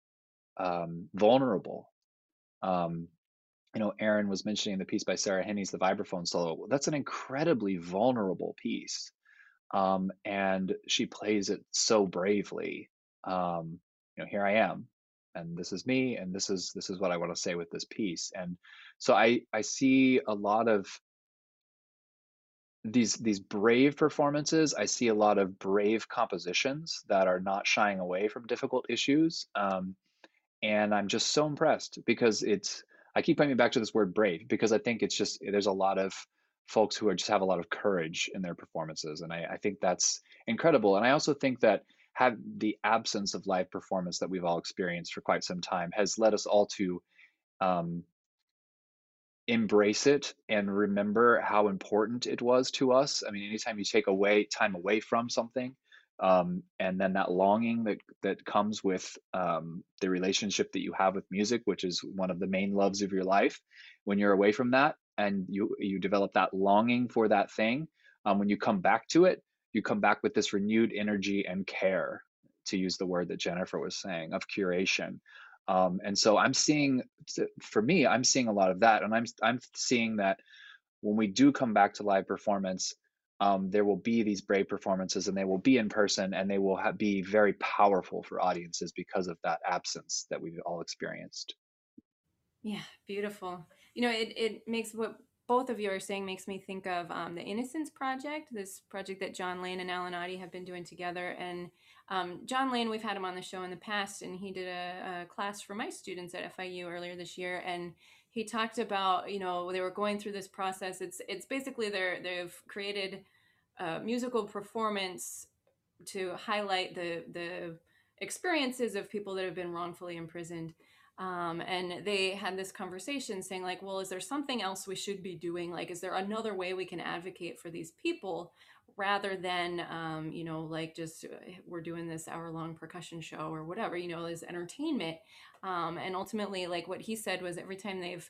um, vulnerable. Um, you know, Aaron was mentioning the piece by Sarah Hennies' The Vibraphone Solo. That's an incredibly vulnerable piece. Um, and she plays it so bravely. Um, you know, here I am, and this is me, and this is this is what I want to say with this piece. And so I I see a lot of these these brave performances. I see a lot of brave compositions that are not shying away from difficult issues. Um, and I'm just so impressed because it's I keep coming back to this word brave because I think it's just there's a lot of folks who are just have a lot of courage in their performances, and I, I think that's incredible. And I also think that have the absence of live performance that we've all experienced for quite some time has led us all to um, embrace it and remember how important it was to us. I mean, anytime you take away time away from something, um, and then that longing that that comes with um, the relationship that you have with music, which is one of the main loves of your life, when you're away from that and you you develop that longing for that thing, um, when you come back to it, you come back with this renewed energy and care, to use the word that Jennifer was saying of curation. Um, and so I'm seeing, for me, I'm seeing a lot of that, and I'm I'm seeing that when we do come back to live performance, um, there will be these brave performances, and they will be in person, and they will ha- be very powerful for audiences because of that absence that we've all experienced. Yeah, beautiful. You know, it, it makes what both of you are saying makes me think of um, the Innocence Project, this project that John Lane and Allen Otte have been doing together. And um, John Lane, we've had him on the show in the past, and he did a, a class for my students at FIU earlier this year. And he talked about, you know, they were going through this process. It's it's basically they're they've created a musical performance to highlight the the experiences of people that have been wrongfully imprisoned. Um, and they had this conversation saying like well is there something else we should be doing? Like is there another way we can advocate for these people rather than um, you know like just uh, we're doing this hour long percussion show or whatever you know as entertainment? Um, and ultimately like what he said was every time they've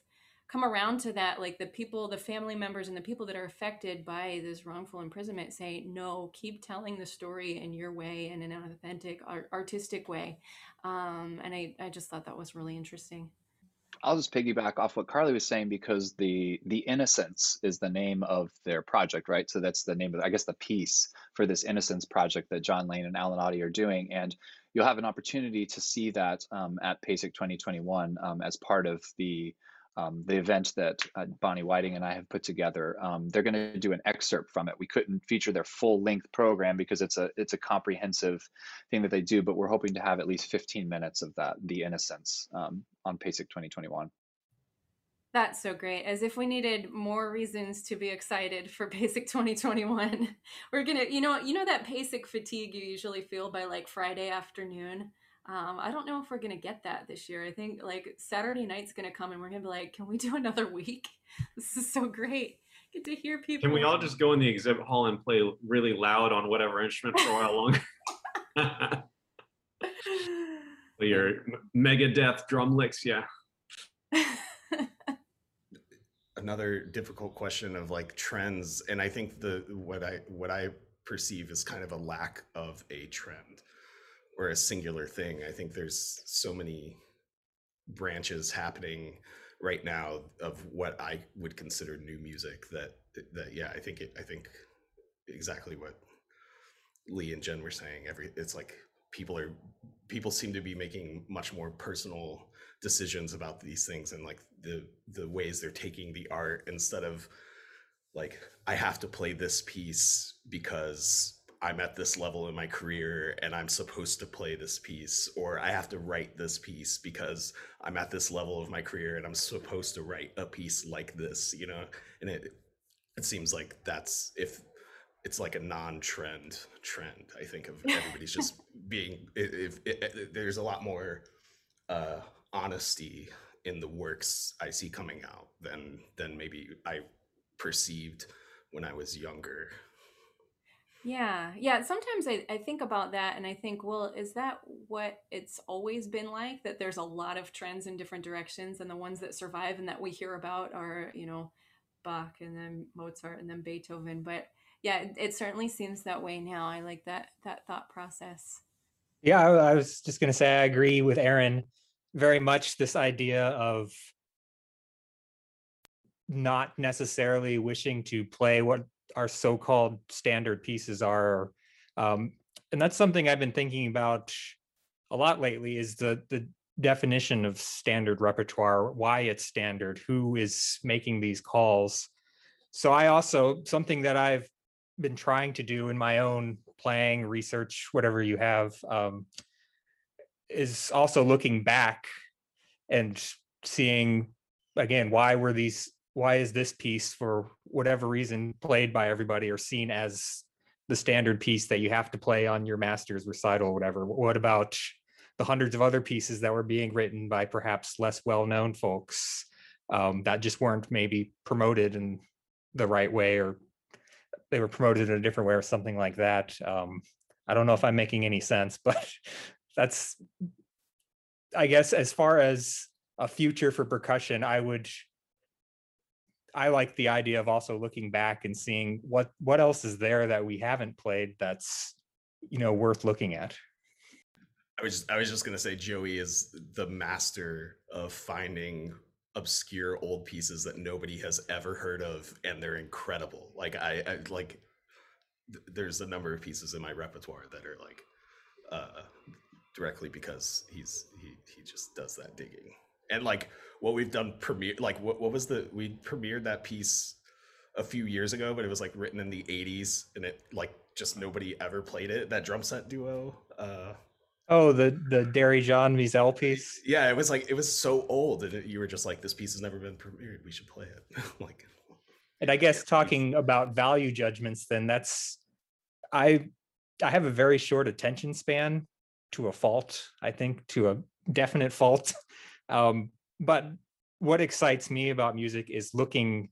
come around to that like the people the family members and the people that are affected by this wrongful imprisonment say no keep telling the story in your way and in an authentic art- artistic way. Um, and I, I just thought that was really interesting. I'll just piggyback off what Karli was saying because the the innocence is the name of their project, right? So that's the name of I guess the piece for this innocence project that John Lane and Allen Otte are doing, and you'll have an opportunity to see that um, at PASIC 2021 um, as part of the um, the event that uh, Bonnie Whiting and I have put together. Um, they're going to do an excerpt from it. We couldn't feature their full length program because it's a it's a comprehensive thing that they do, but we're hoping to have at least 15 minutes of that, the innocence, um, on PASIC 2021. That's so great. As if we needed more reasons to be excited for PASIC 2021. We're gonna, you know, you know that PASIC fatigue you usually feel by like Friday afternoon. Um, I don't know if we're gonna get that this year. I think like Saturday night's gonna come and we're gonna be like, can we do another week? This is so great. Get to hear people. Can we all just go in the exhibit hall and play really loud on whatever instrument for a while longer? Your Megadeth drum licks, yeah. Another difficult question of like trends, and I think the what I what I perceive is kind of a lack of a trend or a singular thing. I think there's so many branches happening right now of what I would consider new music that that yeah, I think it I think exactly what Lee and Jen were saying. Every it's like people are people seem to be making much more personal decisions about these things and like the the ways they're taking the art instead of like I have to play this piece because I'm at this level in my career and I'm supposed to play this piece, or I have to write this piece because I'm at this level of my career and I'm supposed to write a piece like this, you know? And it it seems like that's if it's like a non-trend trend. I think of everybody's just being if, if, if, there's a lot more uh, honesty in the works I see coming out than than maybe I perceived when I was younger. Yeah, yeah. Sometimes I, I think about that and I think, well, is that what it's always been like? That there's a lot of trends in different directions, and the ones that survive and that we hear about are, you know, Bach and then Mozart and then Beethoven. But yeah, it, it certainly seems that way now. I like that that thought process. Yeah, I, I was just to say I agree with Aaron very much. This idea of not necessarily wishing to play what our so-called standard pieces are um, and that's something i've been thinking about a lot lately is the the definition of standard repertoire why it's standard who is making these calls. So i also something that i've been trying to do in my own playing research whatever you have um, is also looking back and seeing again why were these why is this piece for whatever reason played by everybody or seen as the standard piece that you have to play on your master's recital or whatever what about the hundreds of other pieces that were being written by perhaps less well-known folks um, that just weren't maybe promoted in the right way or they were promoted in a different way or something like that? Um, i don't know if i'm making any sense but that's i guess as far as a future for percussion i would I like the idea of also looking back and seeing what what else is there that we haven't played that's you know worth looking at. I was I was just gonna say Joey is the master of finding obscure old pieces that nobody has ever heard of, and they're incredible. Like I, I like there's a number of pieces in my repertoire that are like uh directly because he's he he just does that digging and like what we've done premiere like what, what was the we premiered that piece a few years ago but it was like written in the 80s and it like just nobody ever played it. That drum set duo uh oh the the Derry John Wiesel piece? Yeah it was like it was so old and it, you were just like this piece has never been premiered. We should play it. Like and i guess talking about value judgments then that's i i have a very short attention span to a fault i think to a definite fault um but what excites me about music is looking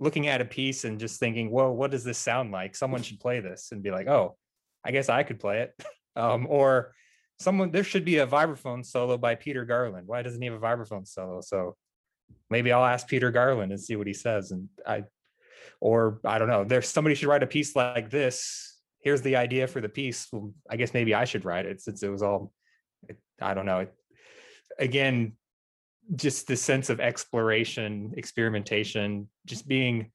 looking at a piece and just thinking, whoa, what does this sound like? Someone should play this and be like, oh, I guess I could play it. Um, or someone there should be a vibraphone solo by Peter Garland. Why doesn't he have a vibraphone solo? So maybe I'll ask Peter Garland and see what he says. And I or I don't know, there's somebody should write a piece like this. Here's the idea for the piece. Well, I guess maybe I should write it since it was all I don't know. It, again, just the sense of exploration, experimentation, just being,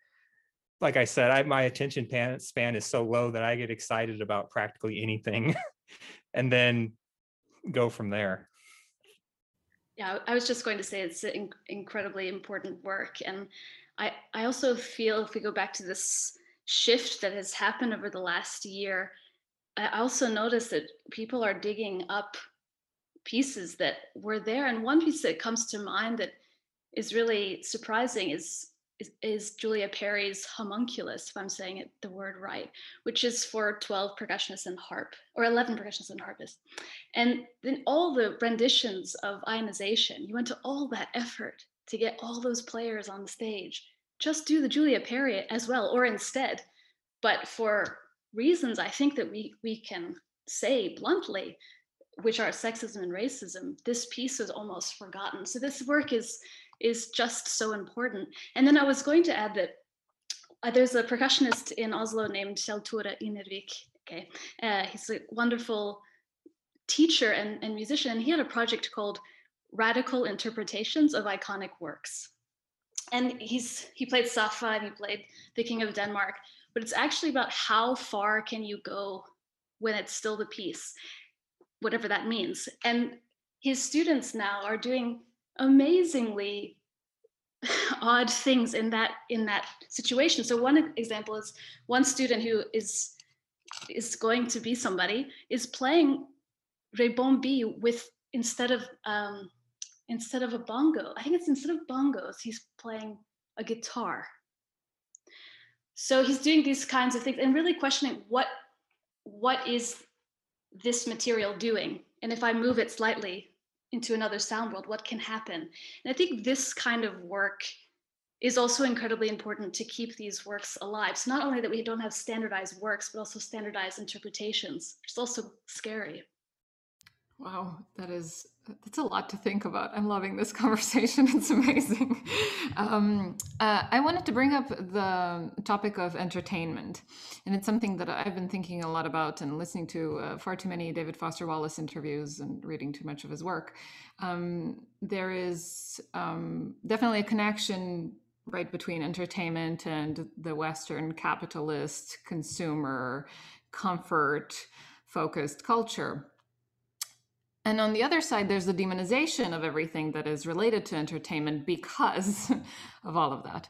like I said, I my attention span is so low that I get excited about practically anything, and then go from there. Yeah, I was just going to say it's in- incredibly important work, and I I also feel if we go back to this shift that has happened over the last year, I also notice that people are digging up pieces that were there. And one piece that comes to mind that is really surprising is is, is Julia Perry's homunculus, if I'm saying it the word right, which is for 12 percussionists and harp, or 11 percussionists and harpists. And then all the renditions of ionization, you went to all that effort to get all those players on the stage. Just do the Julia Perry as well, or instead. But for reasons I think that we we can say bluntly, which are sexism and racism, this piece is almost forgotten. So this work is is just so important. And then I was going to add that uh, there's a percussionist in Oslo named Kjell Tore Innervik. Okay, uh, he's a wonderful teacher and, and musician, and he had a project called Radical Interpretations of Iconic Works. And he's he played Psappha and he played The King of Denmark, but it's actually about how far can you go when it's still the piece, whatever that means. And his students now are doing amazingly odd things in that in that situation. So one example is one student who is is going to be somebody is playing Rebonds B with instead of um instead of a bongo. I think it's instead of bongos he's playing a guitar. So he's doing these kinds of things and really questioning what what is this material doing? And if i move it slightly into another sound world what can happen? And i think this kind of work is also incredibly important to keep these works alive. So not only that we don't have standardized works but also standardized interpretations which is also scary Wow, that is that's a lot to think about. I'm loving this conversation. It's amazing. Um, uh, I wanted to bring up the topic of entertainment, and it's something that I've been thinking a lot about and listening to uh, far too many David Foster Wallace interviews and reading too much of his work. Um, there is um, definitely a connection right between entertainment and the Western capitalist consumer comfort focused culture and on the other side, there's the demonization of everything that is related to entertainment because of all of that.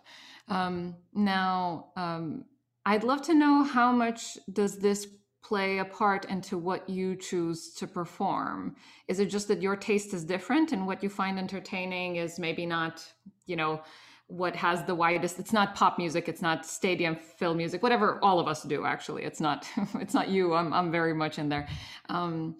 Um, now, um, I'd love to know how much does this play a part into what you choose to perform? Is it just that your taste is different and what you find entertaining is maybe not, you know, what has the widest it's not pop music it's not stadium fill music whatever all of us do actually it's not it's not you i'm, I'm very much in there um,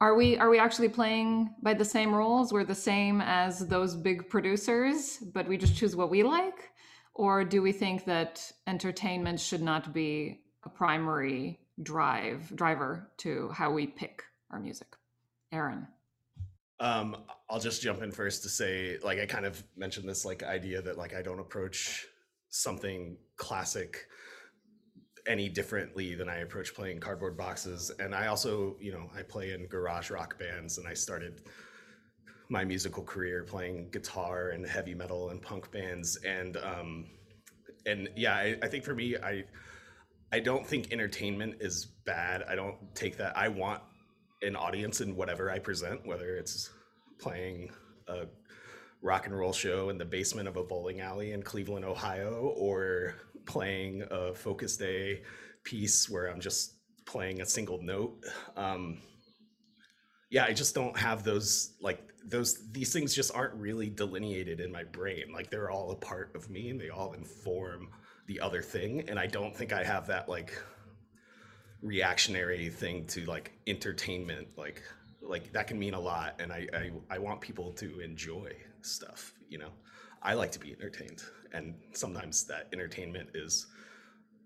are we are we actually playing by the same rules? We're the same as those big producers but we just choose what we like? Or do we think that entertainment should not be a primary drive driver to how we pick our music? Aaron um, i'll just jump in first to say like i kind of mentioned this like idea that like i don't approach something classic any differently than I approach playing cardboard boxes. And I also, you know, I play in garage rock bands and I started my musical career playing guitar and heavy metal and punk bands. And um and yeah, I, I think for me, I I don't think entertainment is bad. I don't take that. I want an audience in whatever I present, whether it's playing a rock and roll show in the basement of a bowling alley in Cleveland, Ohio, or playing a focus day piece where I'm just playing a single note. Um, yeah, I just don't have those like those these things just aren't really delineated in my brain. Like they're all a part of me and they all inform the other thing. And I don't think I have that like reactionary thing to like entertainment. Like like that can mean a lot. And I I, I want people to enjoy stuff, you know. I like to be entertained and sometimes that entertainment is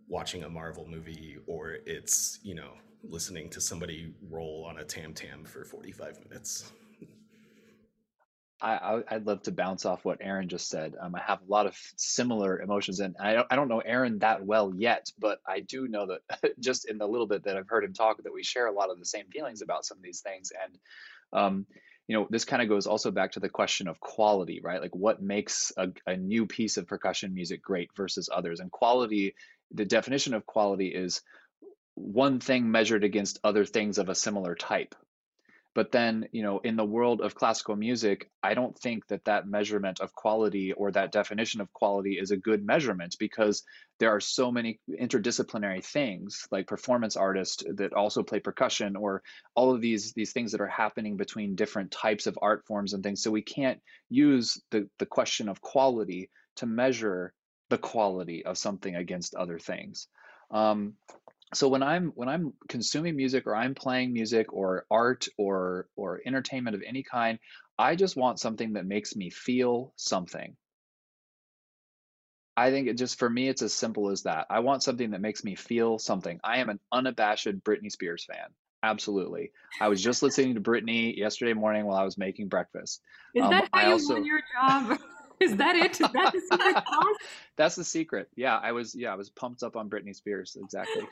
watching a Marvel movie or it's, you know, listening to somebody roll on a tam tam for 45 minutes. I, I'd love to bounce off what Aaron just said. Um, I have a lot of similar emotions, and I don't, I don't know Aaron that well yet, but I do know that just in the little bit that I've heard him talk, that we share a lot of the same feelings about some of these things. And um, you know, this kind of goes also back to the question of quality, right? Like what makes a, a new piece of percussion music great versus others. And quality, the definition of quality is one thing measured against other things of a similar type. But then you know in the world of classical music i don't think that that measurement of quality or that definition of quality is a good measurement because there are so many interdisciplinary things like performance artists that also play percussion or all of these these things that are happening between different types of art forms and things. So we can't use the the question of quality to measure the quality of something against other things. Um, so when i'm when i'm consuming music or i'm playing music or art or or entertainment of any kind i just want something that makes me feel something. I think it just for me it's as simple as that. I want something that makes me feel something. I am an unabashed britney spears fan. Absolutely. I was just listening to britney yesterday morning while i was making breakfast. Is um, that how i you also won your job? Is that it? Is that the secret sauce? that's the secret. Yeah i was yeah i was pumped up on britney spears exactly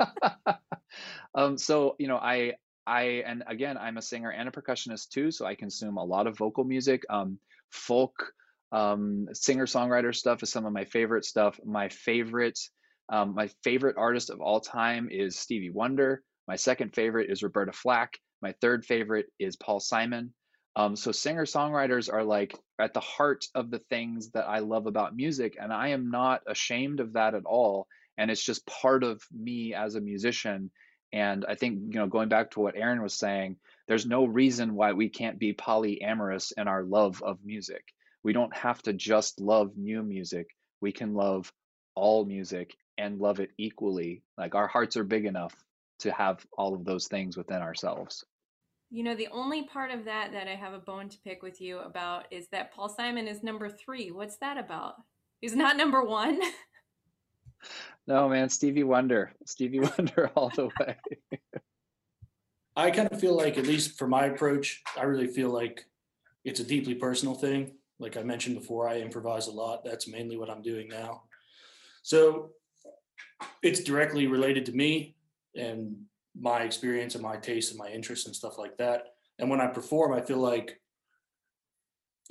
um, so you know, I I and again, I'm a singer and a percussionist too, so I consume a lot of vocal music. Um, folk, um, singer songwriter stuff is some of my favorite stuff. My favorite, um, my favorite artist of all time is Stevie Wonder. My second favorite is Roberta Flack. My third favorite is Paul Simon. Um, so singer songwriters are like at the heart of the things that I love about music, and I am not ashamed of that at all and it's just part of me as a musician and i think you know going back to what aaron was saying there's no reason why we can't be polyamorous in our love of music we don't have to just love new music we can love all music and love it equally like our hearts are big enough to have all of those things within ourselves You know, the only part of that that I have a bone to pick with you about is that Paul Simon is number three. What's that about? He's not number one. no man stevie wonder stevie wonder all the way I kind of feel like, at least for my approach, I really feel like it's a deeply personal thing. Like I mentioned before, I improvise a lot. That's mainly what I'm doing now. So it's directly related to me and my experience and my taste and my interests and stuff like that. And when I perform, I feel like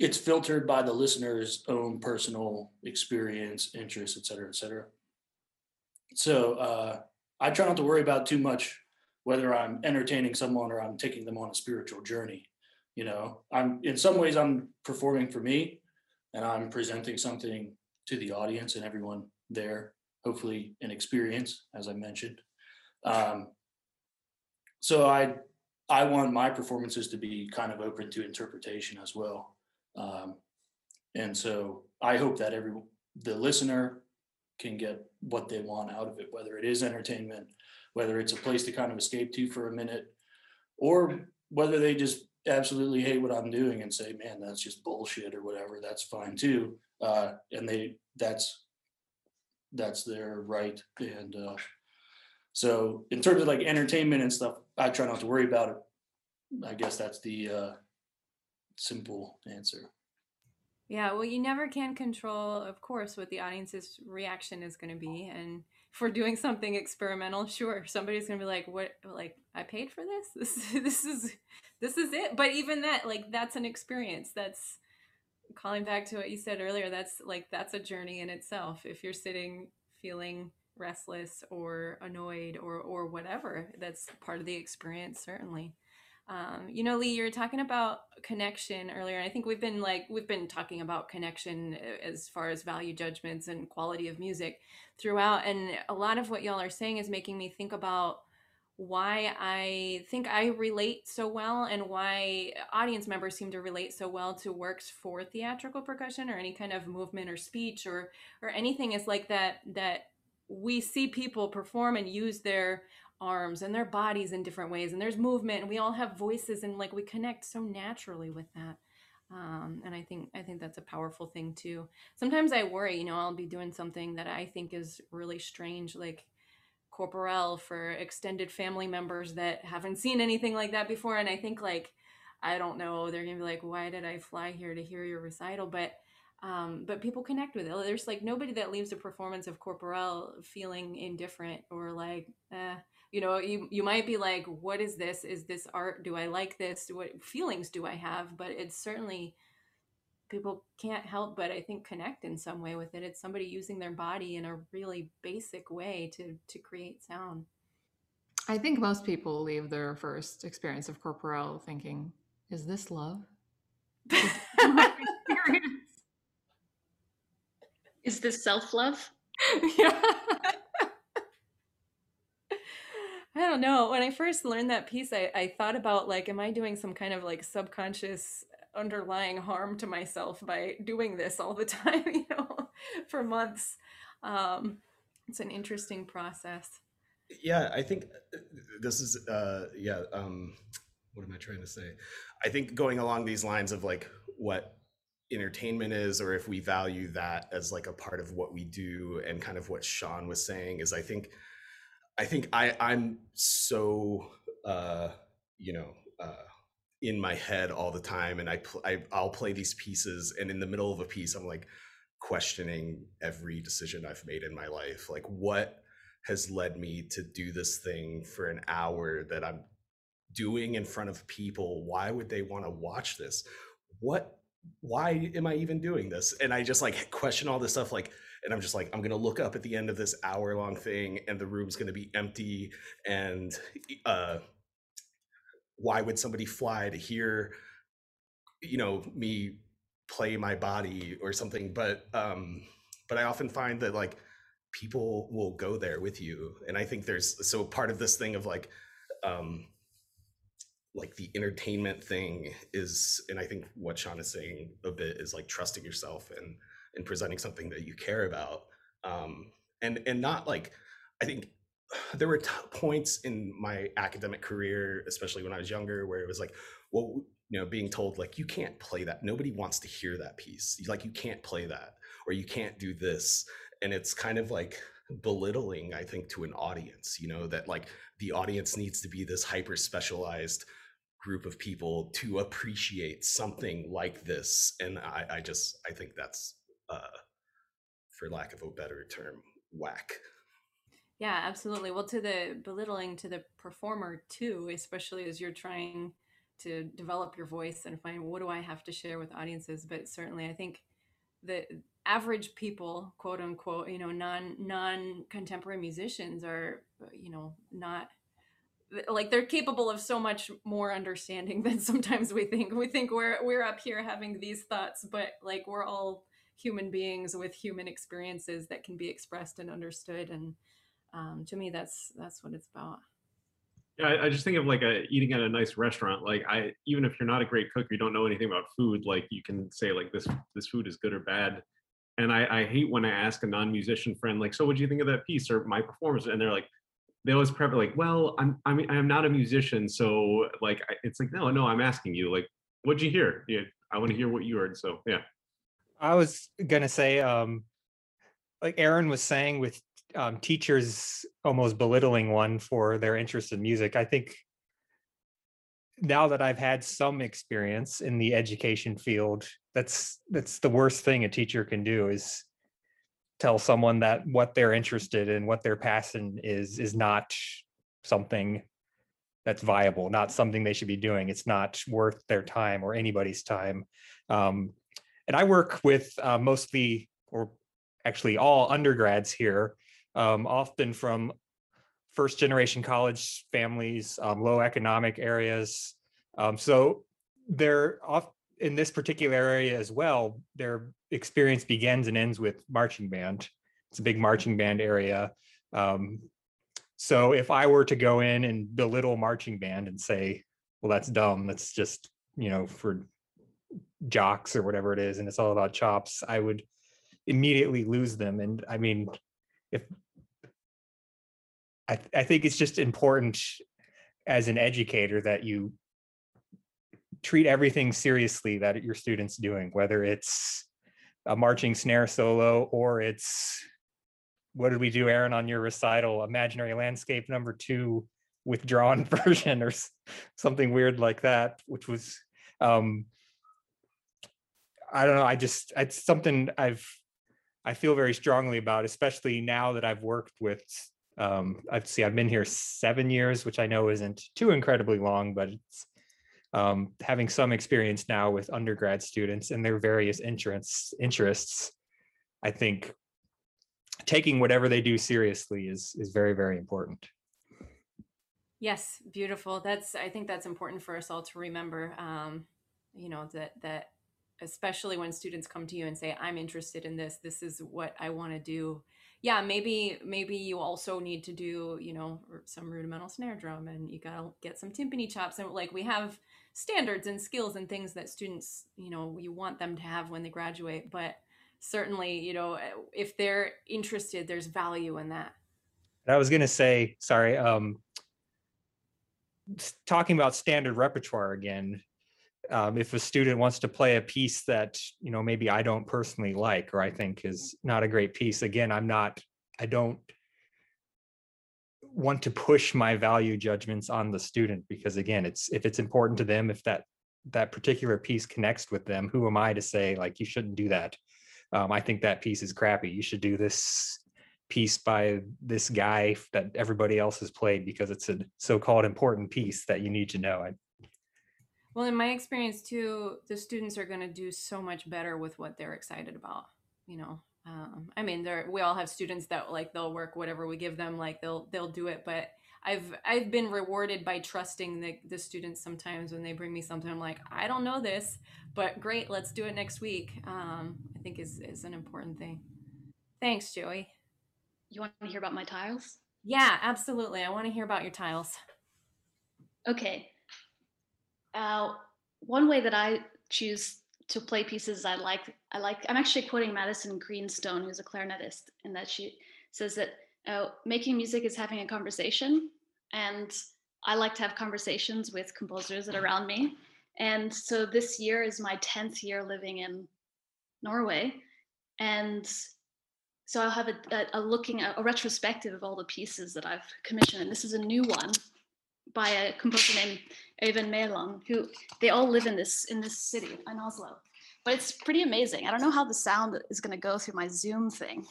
it's filtered by the listener's own personal experience, interests, et cetera, et cetera. So uh, I try not to worry about too much whether I'm entertaining someone or I'm taking them on a spiritual journey. You know, I'm in some ways I'm performing for me and I'm presenting something to the audience and everyone there, hopefully an experience, as I mentioned. Um, so I I want my performances to be kind of open to interpretation as well. Um, and so I hope that every the listener can get what they want out of it, whether it is entertainment, whether it's a place to kind of escape to for a minute, or whether they just absolutely hate what I'm doing and say, "Man, that's just bullshit" or whatever. That's fine too, uh, and they that's that's their right. And uh, so, in terms of like entertainment and stuff, I try not to worry about it. I guess that's the uh, simple answer. Yeah, well, you never can control, of course, what the audience's reaction is going to be. And if we're doing something experimental, sure, somebody's going to be like, "What? Like, I paid for this? This, this is, this is it." But even that, like, that's an experience. That's calling back to what you said earlier. That's like that's a journey in itself. If you're sitting feeling restless or annoyed or or whatever, that's part of the experience, certainly. Um, you know, Lee, you were talking about connection earlier. And I think we've been like, we've been talking about connection uh, as far as value judgments and quality of music throughout. And a lot of what y'all are saying is making me think about why I think I relate so well and why audience members seem to relate so well to works for theatrical percussion or any kind of movement or speech or or anything is like that that we see people perform and use their arms and their bodies in different ways and there's movement and we all have voices and like we connect so naturally with that. Um, and i think i think that's a powerful thing too. Sometimes i worry you know i'll be doing something that i think is really strange like corporel for extended family members that haven't seen anything like that before and i think like i don't know they're gonna be like why did i fly here to hear your recital? But um, but people connect with it. There's like nobody that leaves a performance of Corporel feeling indifferent or like, eh, you know you you might be like what is this? Is this art? Do i like this? What feelings do i have? But it's certainly people can't help but i think connect in some way with it. It's somebody using their body in a really basic way to to create sound. I think most people leave their first experience of Corporel thinking, "Is this love?" Is this self love? yeah. I don't know. When I first learned that piece, I, I thought about like, am I doing some kind of like subconscious underlying harm to myself by doing this all the time, you know, for months? Um, it's an interesting process. Yeah, I think uh, this is uh yeah, um what am I trying to say? I think going along these lines of like what entertainment is or if we value that as like a part of what we do and kind of what Sean was saying is I think I think I I'm so uh you know uh in my head all the time and I, pl- I I'll play these pieces and in the middle of a piece I'm like questioning every decision I've made in my life. Like what has led me to do this thing for an hour that I'm doing in front of people? Why would they want to watch this? What why am I even doing this? And I just like question all this stuff, like, and I'm just like, I'm gonna look up at the end of this hour long thing, and the room's gonna be empty. And uh, why would somebody fly to hear, you know, me play my body or something? But um, but I often find that like people will go there with you, and I think there's so part of this thing of like um like the entertainment thing is and i think what sean is saying a bit is like trusting yourself and and presenting something that you care about um and and not like i think there were t- points in my academic career especially when i was younger where it was like well you know being told like you can't play that. Nobody wants to hear that piece. Like you can't play that or you can't do this. And it's kind of like belittling i think to an audience you know that like the audience needs to be this hyper specialized group of people to appreciate something like this and i, I just i think that's uh, for lack of a better term whack Yeah, absolutely. Well, to the belittling to the performer too, especially as you're trying to develop your voice and find what do I have to share with audiences. But certainly, I think the average people, quote unquote, you know, non non contemporary musicians are, you know, not like they're capable of so much more understanding than sometimes we think. We think we're we're up here having these thoughts, but like we're all human beings with human experiences that can be expressed and understood. And um, to me, that's that's what it's about. Yeah, I, I just think of like a eating at a nice restaurant. Like I, even if you're not a great cook, you don't know anything about food. Like you can say like this this food is good or bad. And I, I hate when I ask a non-musician friend like, so what do you think of that piece or my performance? And they're like, they always prep like, well, I'm I mean I'm not a musician, so like it's like no no I'm asking you like what'd you hear? Yeah, I want to hear what you heard. So yeah. I was gonna say, um, like Aaron was saying, with um, teachers almost belittling one for their interest in music. I think now that I've had some experience in the education field, that's that's the worst thing a teacher can do is tell someone that what they're interested in, what their passion is, is not something that's viable, not something they should be doing. It's not worth their time or anybody's time. Um, and I work with uh, mostly, or actually all undergrads here, um, often from first generation college families, um, low economic areas. Um, so they're off in this particular area as well. Their experience begins and ends with marching band. It's a big marching band area. Um, so if I were to go in and belittle marching band and say, well, that's dumb, that's just, you know, for jocks or whatever it is, and it's all about chops, I would immediately lose them. And I mean, if I, I think it's just important as an educator that you treat everything seriously that your students doing, whether it's a marching snare solo or it's what did we do, Aaron, on your recital, imaginary landscape number two withdrawn version or something weird like that, which was um I don't know, I just it's something I've I feel very strongly about, especially now that I've worked with um I've see I've been here seven years, which I know isn't too incredibly long, but it's um, having some experience now with undergrad students and their various interests interests i think taking whatever they do seriously is is very very important Yes, beautiful. That's I think that's important for us all to remember. Um, you know that that especially when students come to you and say, "I'm interested in this. This is what I want to do." Yeah, maybe maybe you also need to do you know some rudimental snare drum, and you gotta get some timpani chops, and like we have standards and skills and things that students you know you want them to have when they graduate, but certainly you know if they're interested, there's value in that. I was going to say, sorry, um, talking about standard repertoire again, um, if a student wants to play a piece that you know maybe I don't personally like or I think is not a great piece, again, I'm not, I don't want to push my value judgments on the student because again, it's if it's important to them, if that that particular piece connects with them, who am I to say like you shouldn't do that? Um, I think that piece is crappy. You should do this piece by this guy that everybody else has played because it's a so-called important piece that you need to know. I, well, in my experience too, the students are going to do so much better with what they're excited about. You know, um, I mean, there we all have students that like they'll work whatever we give them, like they'll they'll do it. But I've I've been rewarded by trusting the the students sometimes when they bring me something. I'm like, I don't know this, but great, let's do it next week. Um, I think is is an important thing. Thanks, Joey. You want to hear about my tiles? Yeah, absolutely. I want to hear about your tiles. Okay. Uh, one way that I choose to play pieces I like, I like. I'm actually quoting Madison Greenstone, who's a clarinetist, and that she says that uh, making music is having a conversation, and I like to have conversations with composers that are around me. And so this year is my 10th year living in Norway, and so I'll have a, a, a looking a retrospective of all the pieces that I've commissioned. And this is a new one by a composer named Øyvind Mæland, who they all live in this in this city in Oslo. But it's pretty amazing. I don't know how the sound is going to go through my Zoom thing.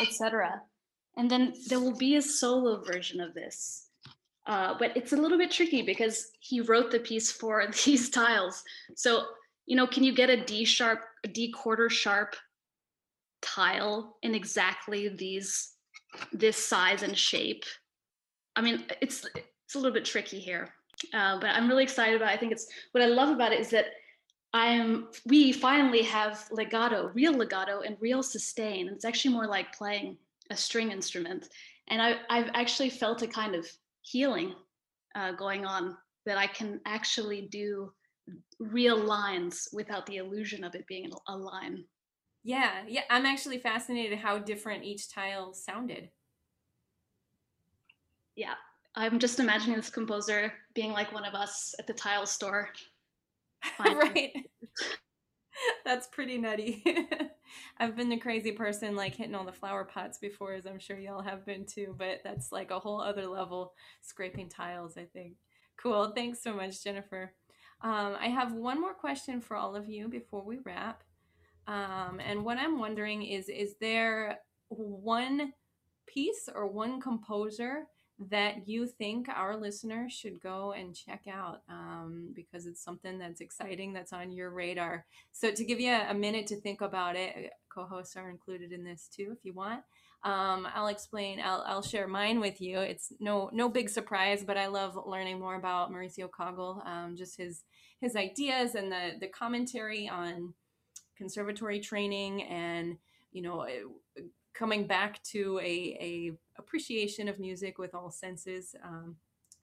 Etc. And then there will be a solo version of this. Uh, but it's a little bit tricky because he wrote the piece for these tiles. So, you know, can you get a D sharp, a D quarter sharp tile in exactly these, this size and shape? I mean, it's it's a little bit tricky here, uh, but I'm really excited about. It. I think it's what I love about it is that I am. We finally have legato, real legato, and real sustain. It's actually more like playing a string instrument. And I, I've actually felt a kind of healing uh, going on that I can actually do real lines without the illusion of it being a line. Yeah, yeah. I'm actually fascinated how different each tile sounded. Yeah, I'm just imagining this composer being like one of us at the tile store. right. That's pretty nutty. I've been a crazy person like hitting all the flower pots before, as I'm sure y'all have been too, but that's like a whole other level scraping tiles, I think. Cool. Thanks so much, Jennifer. Um, I have one more question for all of you before we wrap. Um, and what I'm wondering is is there one piece or one composer that you think our listeners should go and check out um, because it's something that's exciting that's on your radar. So, to give you a, a minute to think about it, uh, co hosts are included in this too if you want. Um, I'll explain. I'll, I'll share mine with you. It's no no big surprise, but I love learning more about Mauricio Kagel, um, just his his ideas and the the commentary on conservatory training and you know coming back to a, a appreciation of music with all senses. Um,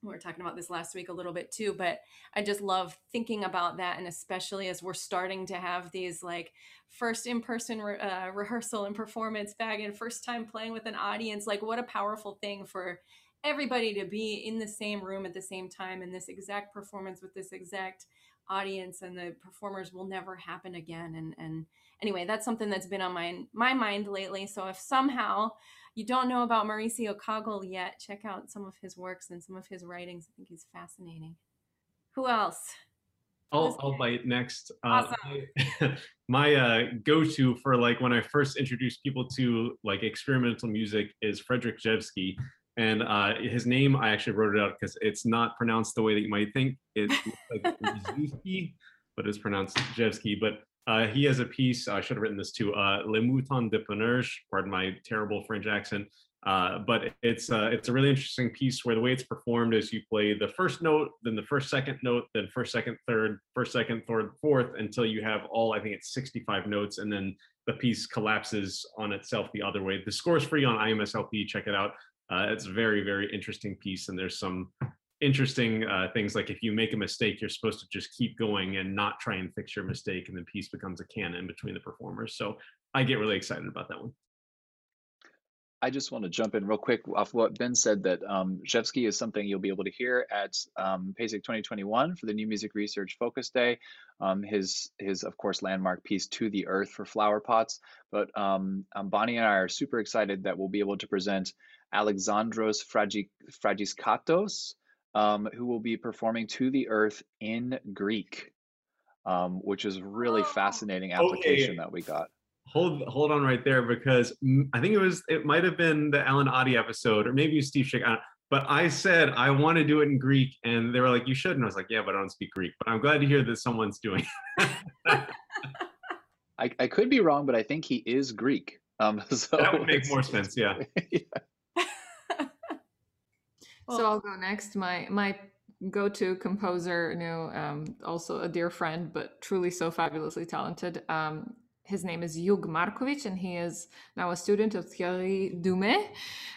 we were talking about this last week a little bit too, but I just love thinking about that, and especially as we're starting to have these like first in-person re- uh, rehearsal and performance back, and first time playing with an audience. Like, what a powerful thing for everybody to be in the same room at the same time in this exact performance with this exact audience and the performers will never happen again and and anyway that's something that's been on my my mind lately so if somehow you don't know about mauricio kagel yet check out some of his works and some of his writings i think he's fascinating who else I'll, I'll bite next. Uh, Awesome. my my uh, go-to for like when I first introduce people to like experimental music is Frederic Rzewski, and uh, his name I actually wrote it out because it's not pronounced the way that you might think. It's like Rzewski. but it's pronounced Jevsky. But uh, he has a piece. I should have written this too. Uh, Le Mouton de Panurge. Pardon my terrible French accent. Uh, but it's uh, it's a really interesting piece where the way it's performed is you play the first note, then the first second note, then first second third, first second third fourth until you have all I think it's 65 notes, and then the piece collapses on itself the other way. The score is free on IMSLP. Check it out. Uh, it's a very very interesting piece, and there's some interesting uh, things like if you make a mistake, you're supposed to just keep going and not try and fix your mistake, and the piece becomes a canon between the performers. So I get really excited about that one. I just want to jump in real quick off what Ben said that um, Rzewski is something you'll be able to hear at um, PASIC 2021 for the New Music Research Focus Day. Um, his, his, of course, landmark piece, To the Earth for Flower Pots. But um, um, Bonnie and I are super excited that we'll be able to present Alexandros Fragi, Fragiskatos, um, who will be performing To the Earth in Greek, um, which is really fascinating application Okay. that we got. hold hold on right there because I think it was it might have been the Allen Otte episode or maybe Steve Schick. I don't- But I said I want to do it in Greek, and they were like, "You should." And I was like, "Yeah, but I don't speak Greek." But I'm glad to hear that someone's doing. it. I, I could be wrong, but I think he is Greek. Um, so that would make more sense. Yeah. so I'll go next. My my go-to composer, you know, um, also a dear friend, but truly so fabulously talented. Um, his name is Jug Markovic, and he is now a student of Thierry Dumais,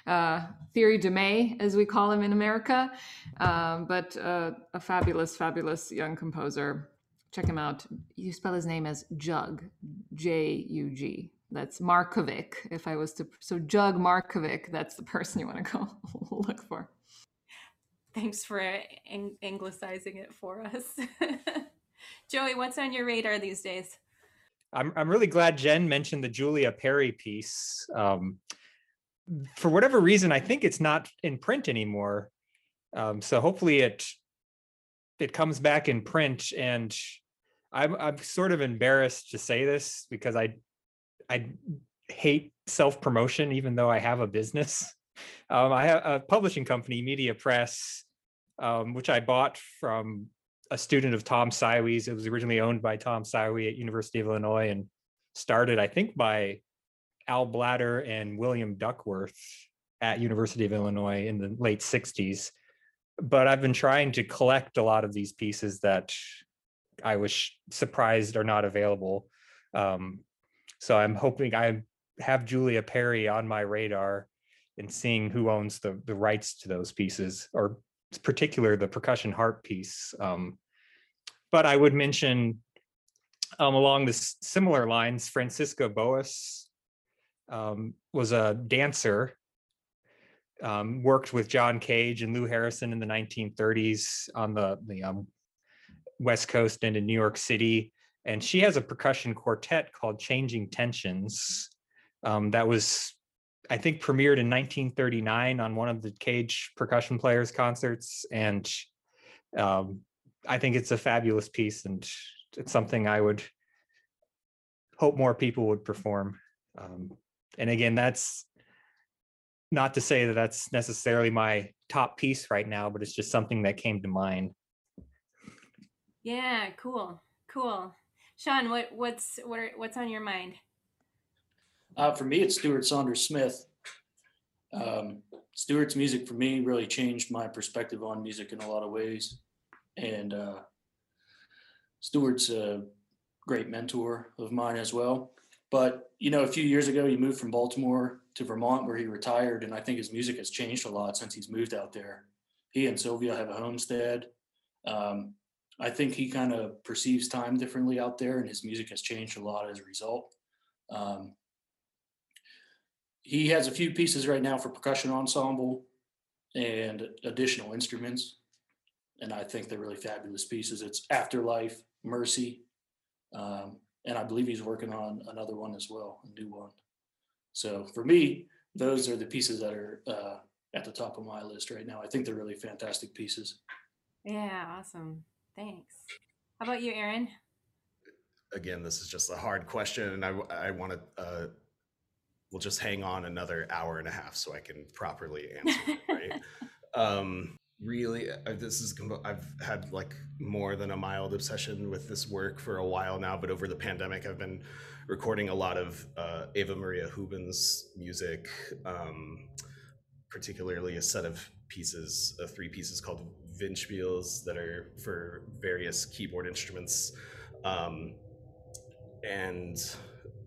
uh, Thierry Dumais, as we call him in America, um, but uh, a fabulous, fabulous young composer. Check him out. You spell his name as Jug, J U G. That's Markovic. If I was to, so Jug Markovic, that's the person you want to go look for. Thanks for ang- anglicizing it for us. Joey, what's on your radar these days? I'm I'm really glad Jen mentioned the Julia Perry piece. Um, for whatever reason, I think it's not in print anymore. Um, so hopefully it it comes back in print. And I'm I'm sort of embarrassed to say this because I I hate self promotion, even though I have a business. Um, I have a publishing company, Media Press, um, which I bought from a student of Tom Siwe's. It was originally owned by Tom Siwe at University of Illinois and started, I think, by Al Blatter and William Duckworth at University of Illinois in the late 60s. But I've been trying to collect a lot of these pieces that I was surprised are not available. Um, so I'm hoping I have Julia Perry on my radar and seeing who owns the the rights to those pieces, or particular the percussion harp piece. Um, but I would mention um, along this similar lines, Franziska Boas um, was a dancer, um, worked with John Cage and Lou Harrison in the 1930s on the, the um, West Coast and in New York City. And she has a percussion quartet called Changing Tensions um, that was, I think, premiered in 1939 on one of the Cage percussion players concerts. And um, I think it's a fabulous piece and it's something I would hope more people would perform. Um, and again, that's not to say that that's necessarily my top piece right now, but it's just something that came to mind. Yeah, cool, cool. Sean, what what's what are, what's on your mind? Uh, for me, it's Stuart Saunders Smith. Um, Stuart's music for me really changed my perspective on music in a lot of ways. And uh, Stuart's a great mentor of mine as well. But, you know, a few years ago, he moved from Baltimore to Vermont where he retired. And I think his music has changed a lot since he's moved out there. He and Sylvia have a homestead. Um, I think he kind of perceives time differently out there, and his music has changed a lot as a result. Um, he has a few pieces right now for percussion ensemble and additional instruments and i think they're really fabulous pieces it's afterlife mercy um, and i believe he's working on another one as well a new one so for me those are the pieces that are uh, at the top of my list right now i think they're really fantastic pieces Yeah, awesome. Thanks. How about you, Aaron? Again, this is just a hard question, and I I want to. Uh, we'll just hang on another hour and a half so I can properly answer it. Right. um, really uh, this is i've had like more than a mild obsession with this work for a while now but over the pandemic i've been recording a lot of uh, eva maria houben's music um, particularly a set of pieces uh, three pieces called Windspiels that are for various keyboard instruments um, and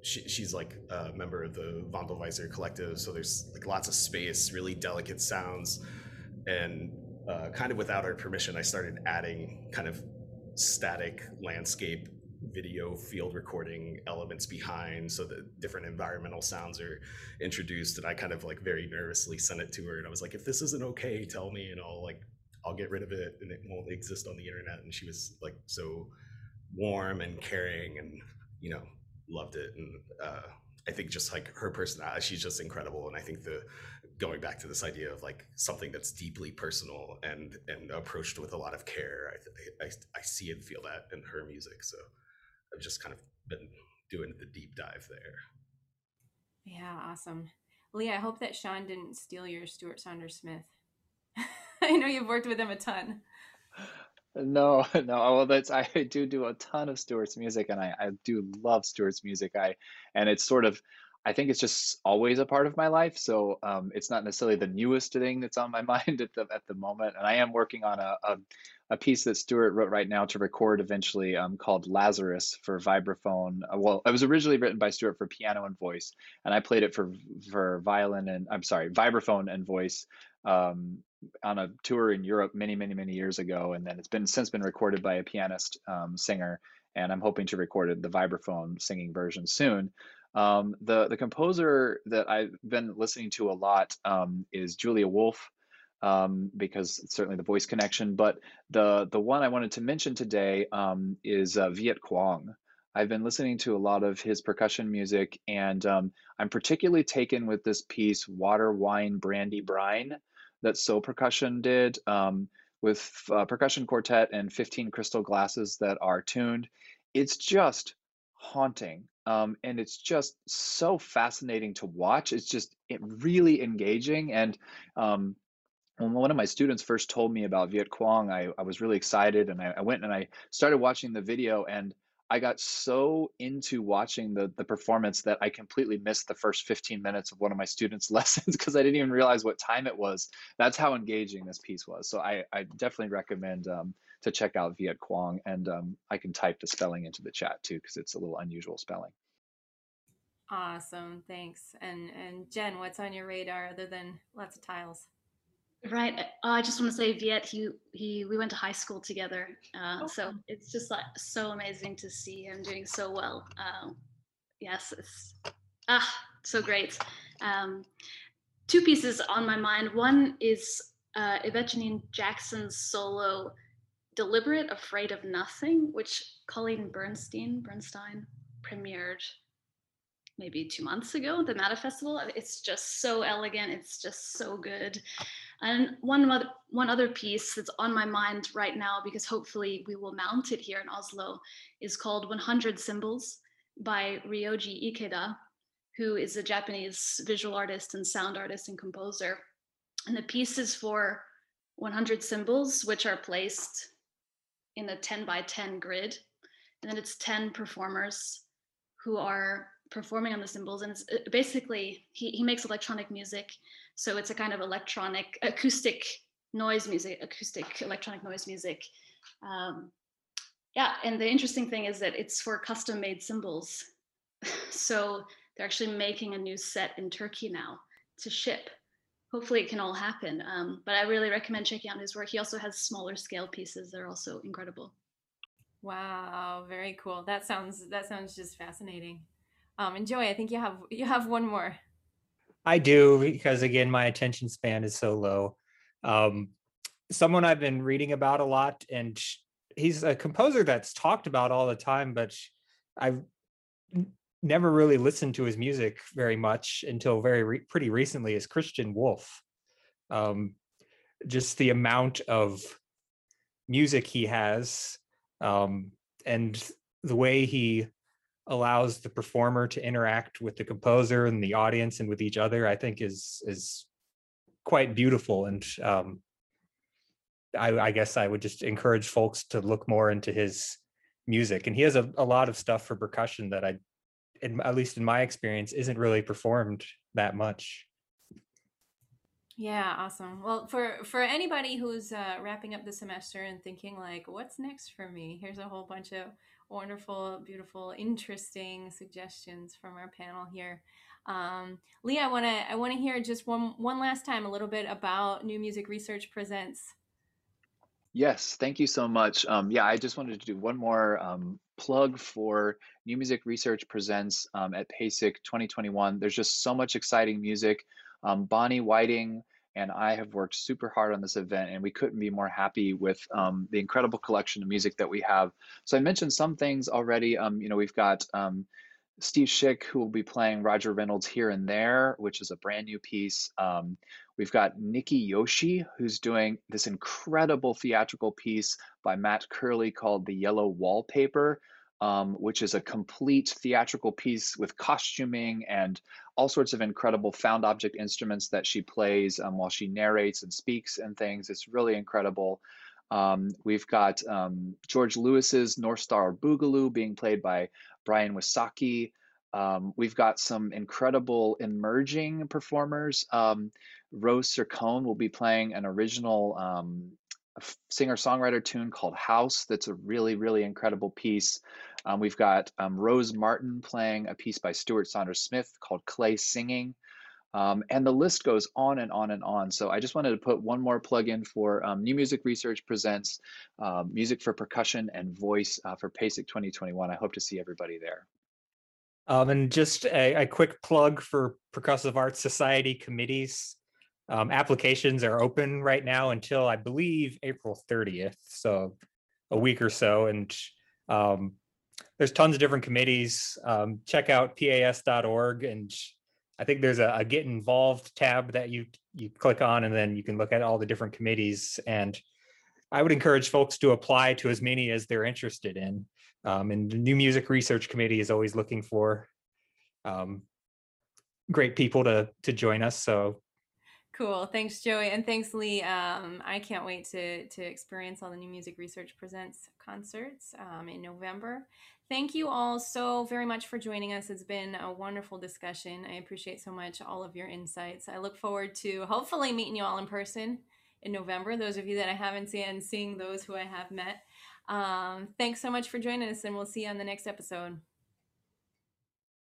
she, she's like a member of the Wandelweiser collective so there's like lots of space really delicate sounds. And uh, kind of without our permission, I started adding kind of static landscape video field recording elements behind so that different environmental sounds are introduced and i kind of like very nervously sent it to her and i was like if this isn't okay tell me and i'll like i'll get rid of it and it won't exist on the internet. And she was like so warm and caring and you know loved it and uh, i think just like her personality she's just incredible and i think the going back to this idea of like something that's deeply personal and and approached with a lot of care I, I i see and feel that in her music so i've just kind of been doing the deep dive there. Yeah awesome. Lee i hope that sean didn't steal your stuart saunders smith. I know you've worked with him a ton no no well that's i do do a ton of stuart's music and i i do love stuart's music i and it's sort of I think it's just always a part of my life. So um, it's not necessarily the newest thing that's on my mind at the at the moment. And I am working on a a, a piece that Stuart wrote right now to record eventually um, called Lazarus for vibraphone. Uh, well, it was originally written by Stuart for piano and voice, and I played it for for violin and I'm sorry, vibraphone and voice. Um, on a tour in Europe many, many, many years ago, and then it's been since been recorded by a pianist um, singer, and I'm hoping to record it, the vibraphone singing version soon. Um, the the composer that I've been listening to a lot um, is Julia Wolfe, um, because certainly the voice connection. But the the one I wanted to mention today um, is uh, Viet Cuong. I've been listening to a lot of his percussion music, and um, I'm particularly taken with this piece, Water, Wine, Brandy, Brine, that So Percussion did um, with uh, percussion quartet and 15 crystal glasses that are tuned. It's just haunting um, and it's just so fascinating to watch. It's just it really engaging. And um, when one of my students first told me about Viet Cuong, I, I was really excited, and I, I went and I started watching the video, and I got so into watching the the performance that I completely missed the first 15 minutes of one of my students' lessons because I didn't even realize what time it was. That's how engaging this piece was. So I, I definitely recommend um, to check out Viet Cuong, and um, I can type the spelling into the chat too because it's a little unusual spelling. Awesome, thanks. And and Jen, what's on your radar other than lots of tiles? Right. Uh, I just want to say, Viet, he he we went to high school together, uh, oh. so it's just like so amazing to see him doing so well. Um, yes, it's ah so great. Um, two pieces on my mind. One is uh, Jackson's solo Deliberate Afraid of Nothing, which Colleen Bernstein, Bernstein premiered maybe two months ago at the Mata Festival. It's just so elegant. It's just so good. And one other, one other piece that's on my mind right now, because hopefully we will mount it here in Oslo, is called 100 Cymbals by Ryoji Ikeda, who is a Japanese visual artist and sound artist and composer. And the piece is for 100 cymbals, which are placed in a 10 by 10 grid. And then it's 10 performers who are performing on the cymbals. And it's uh, basically, he, he makes electronic music. So it's a kind of electronic, acoustic noise music, acoustic electronic noise music. Um, yeah, and the interesting thing is that it's for custom made cymbals. so they're actually making a new set in Turkey now to ship hopefully it can all happen. Um, but I really recommend checking out his work. He also has smaller scale pieces that are also incredible. Wow, very cool. That sounds that sounds just fascinating. Um, and Joey, I think you have you have one more. I do because again, my attention span is so low. Um, someone I've been reading about a lot, and he's a composer that's talked about all the time, but I've never really listened to his music very much until very re- pretty recently is Christian Wolff. Um, just the amount of music he has um, and the way he allows the performer to interact with the composer and the audience and with each other, I think is is quite beautiful and um, I, I guess I would just encourage folks to look more into his music. And he has a, a lot of stuff for percussion that I, in, at least in my experience, isn't really performed that much. Yeah, awesome. Well, for for anybody who's uh, wrapping up the semester and thinking like, "What's next for me?" Here's a whole bunch of wonderful, beautiful, interesting suggestions from our panel here. Um, Lee, I want to I want to hear just one one last time a little bit about New Music Research Presents. Yes, thank you so much. Um, yeah, I just wanted to do one more um, plug for New Music Research Presents um, at PASIC 2021. There's just so much exciting music. Um, Bonnie Whiting and I have worked super hard on this event, and we couldn't be more happy with um, the incredible collection of music that we have. So I mentioned some things already. Um, you know, we've got Steve Schick, who will be playing Roger Reynolds here and there, which is a brand new piece. Um, we've got Nikki Yoshi, who's doing this incredible theatrical piece by Matt Curley called The Yellow Wallpaper, um, which is a complete theatrical piece with costuming and all sorts of incredible found object instruments that she plays um, while she narrates and speaks and things. It's really incredible. Um, we've got um, George Lewis's North Star Boogaloo being played by Brian Wysocki. Um, we've got some incredible emerging performers. Um, Rose Sircone will be playing an original singer songwriter tune called House, that's a really, really incredible piece. Um, we've got um, Rose Martin playing a piece by Stuart Saunders Smith called Clay Singing. Um, and the list goes on and on and on. So I just wanted to put one more plug in for um, New Music Research Presents uh, Music for Percussion and Voice uh, for PASIC 2021. I hope to see everybody there. Um, and just a, a, quick plug for Percussive Arts Society committees. Um, applications are open right now until I believe April 30th, so a week or so. And um, there's tons of different committees. Um, check out pas.org and I think there's a, a, get involved tab that you you click on, and then you can look at all the different committees. And I would encourage folks to apply to as many as they're interested in. Um, and the New Music Research Committee is always looking for um, great people to to join us. So Cool. Thanks, Joey, and thanks, Lee. Um, I can't wait to to experience all the New Music Research Presents concerts um, in November. Thank you all so very much for joining us. It's been a wonderful discussion. I appreciate so much all of your insights. I look forward to hopefully meeting you all in person in November. Those of you that I haven't seen and seeing those who I have met. Um, thanks so much for joining us, and we'll see you on the next episode.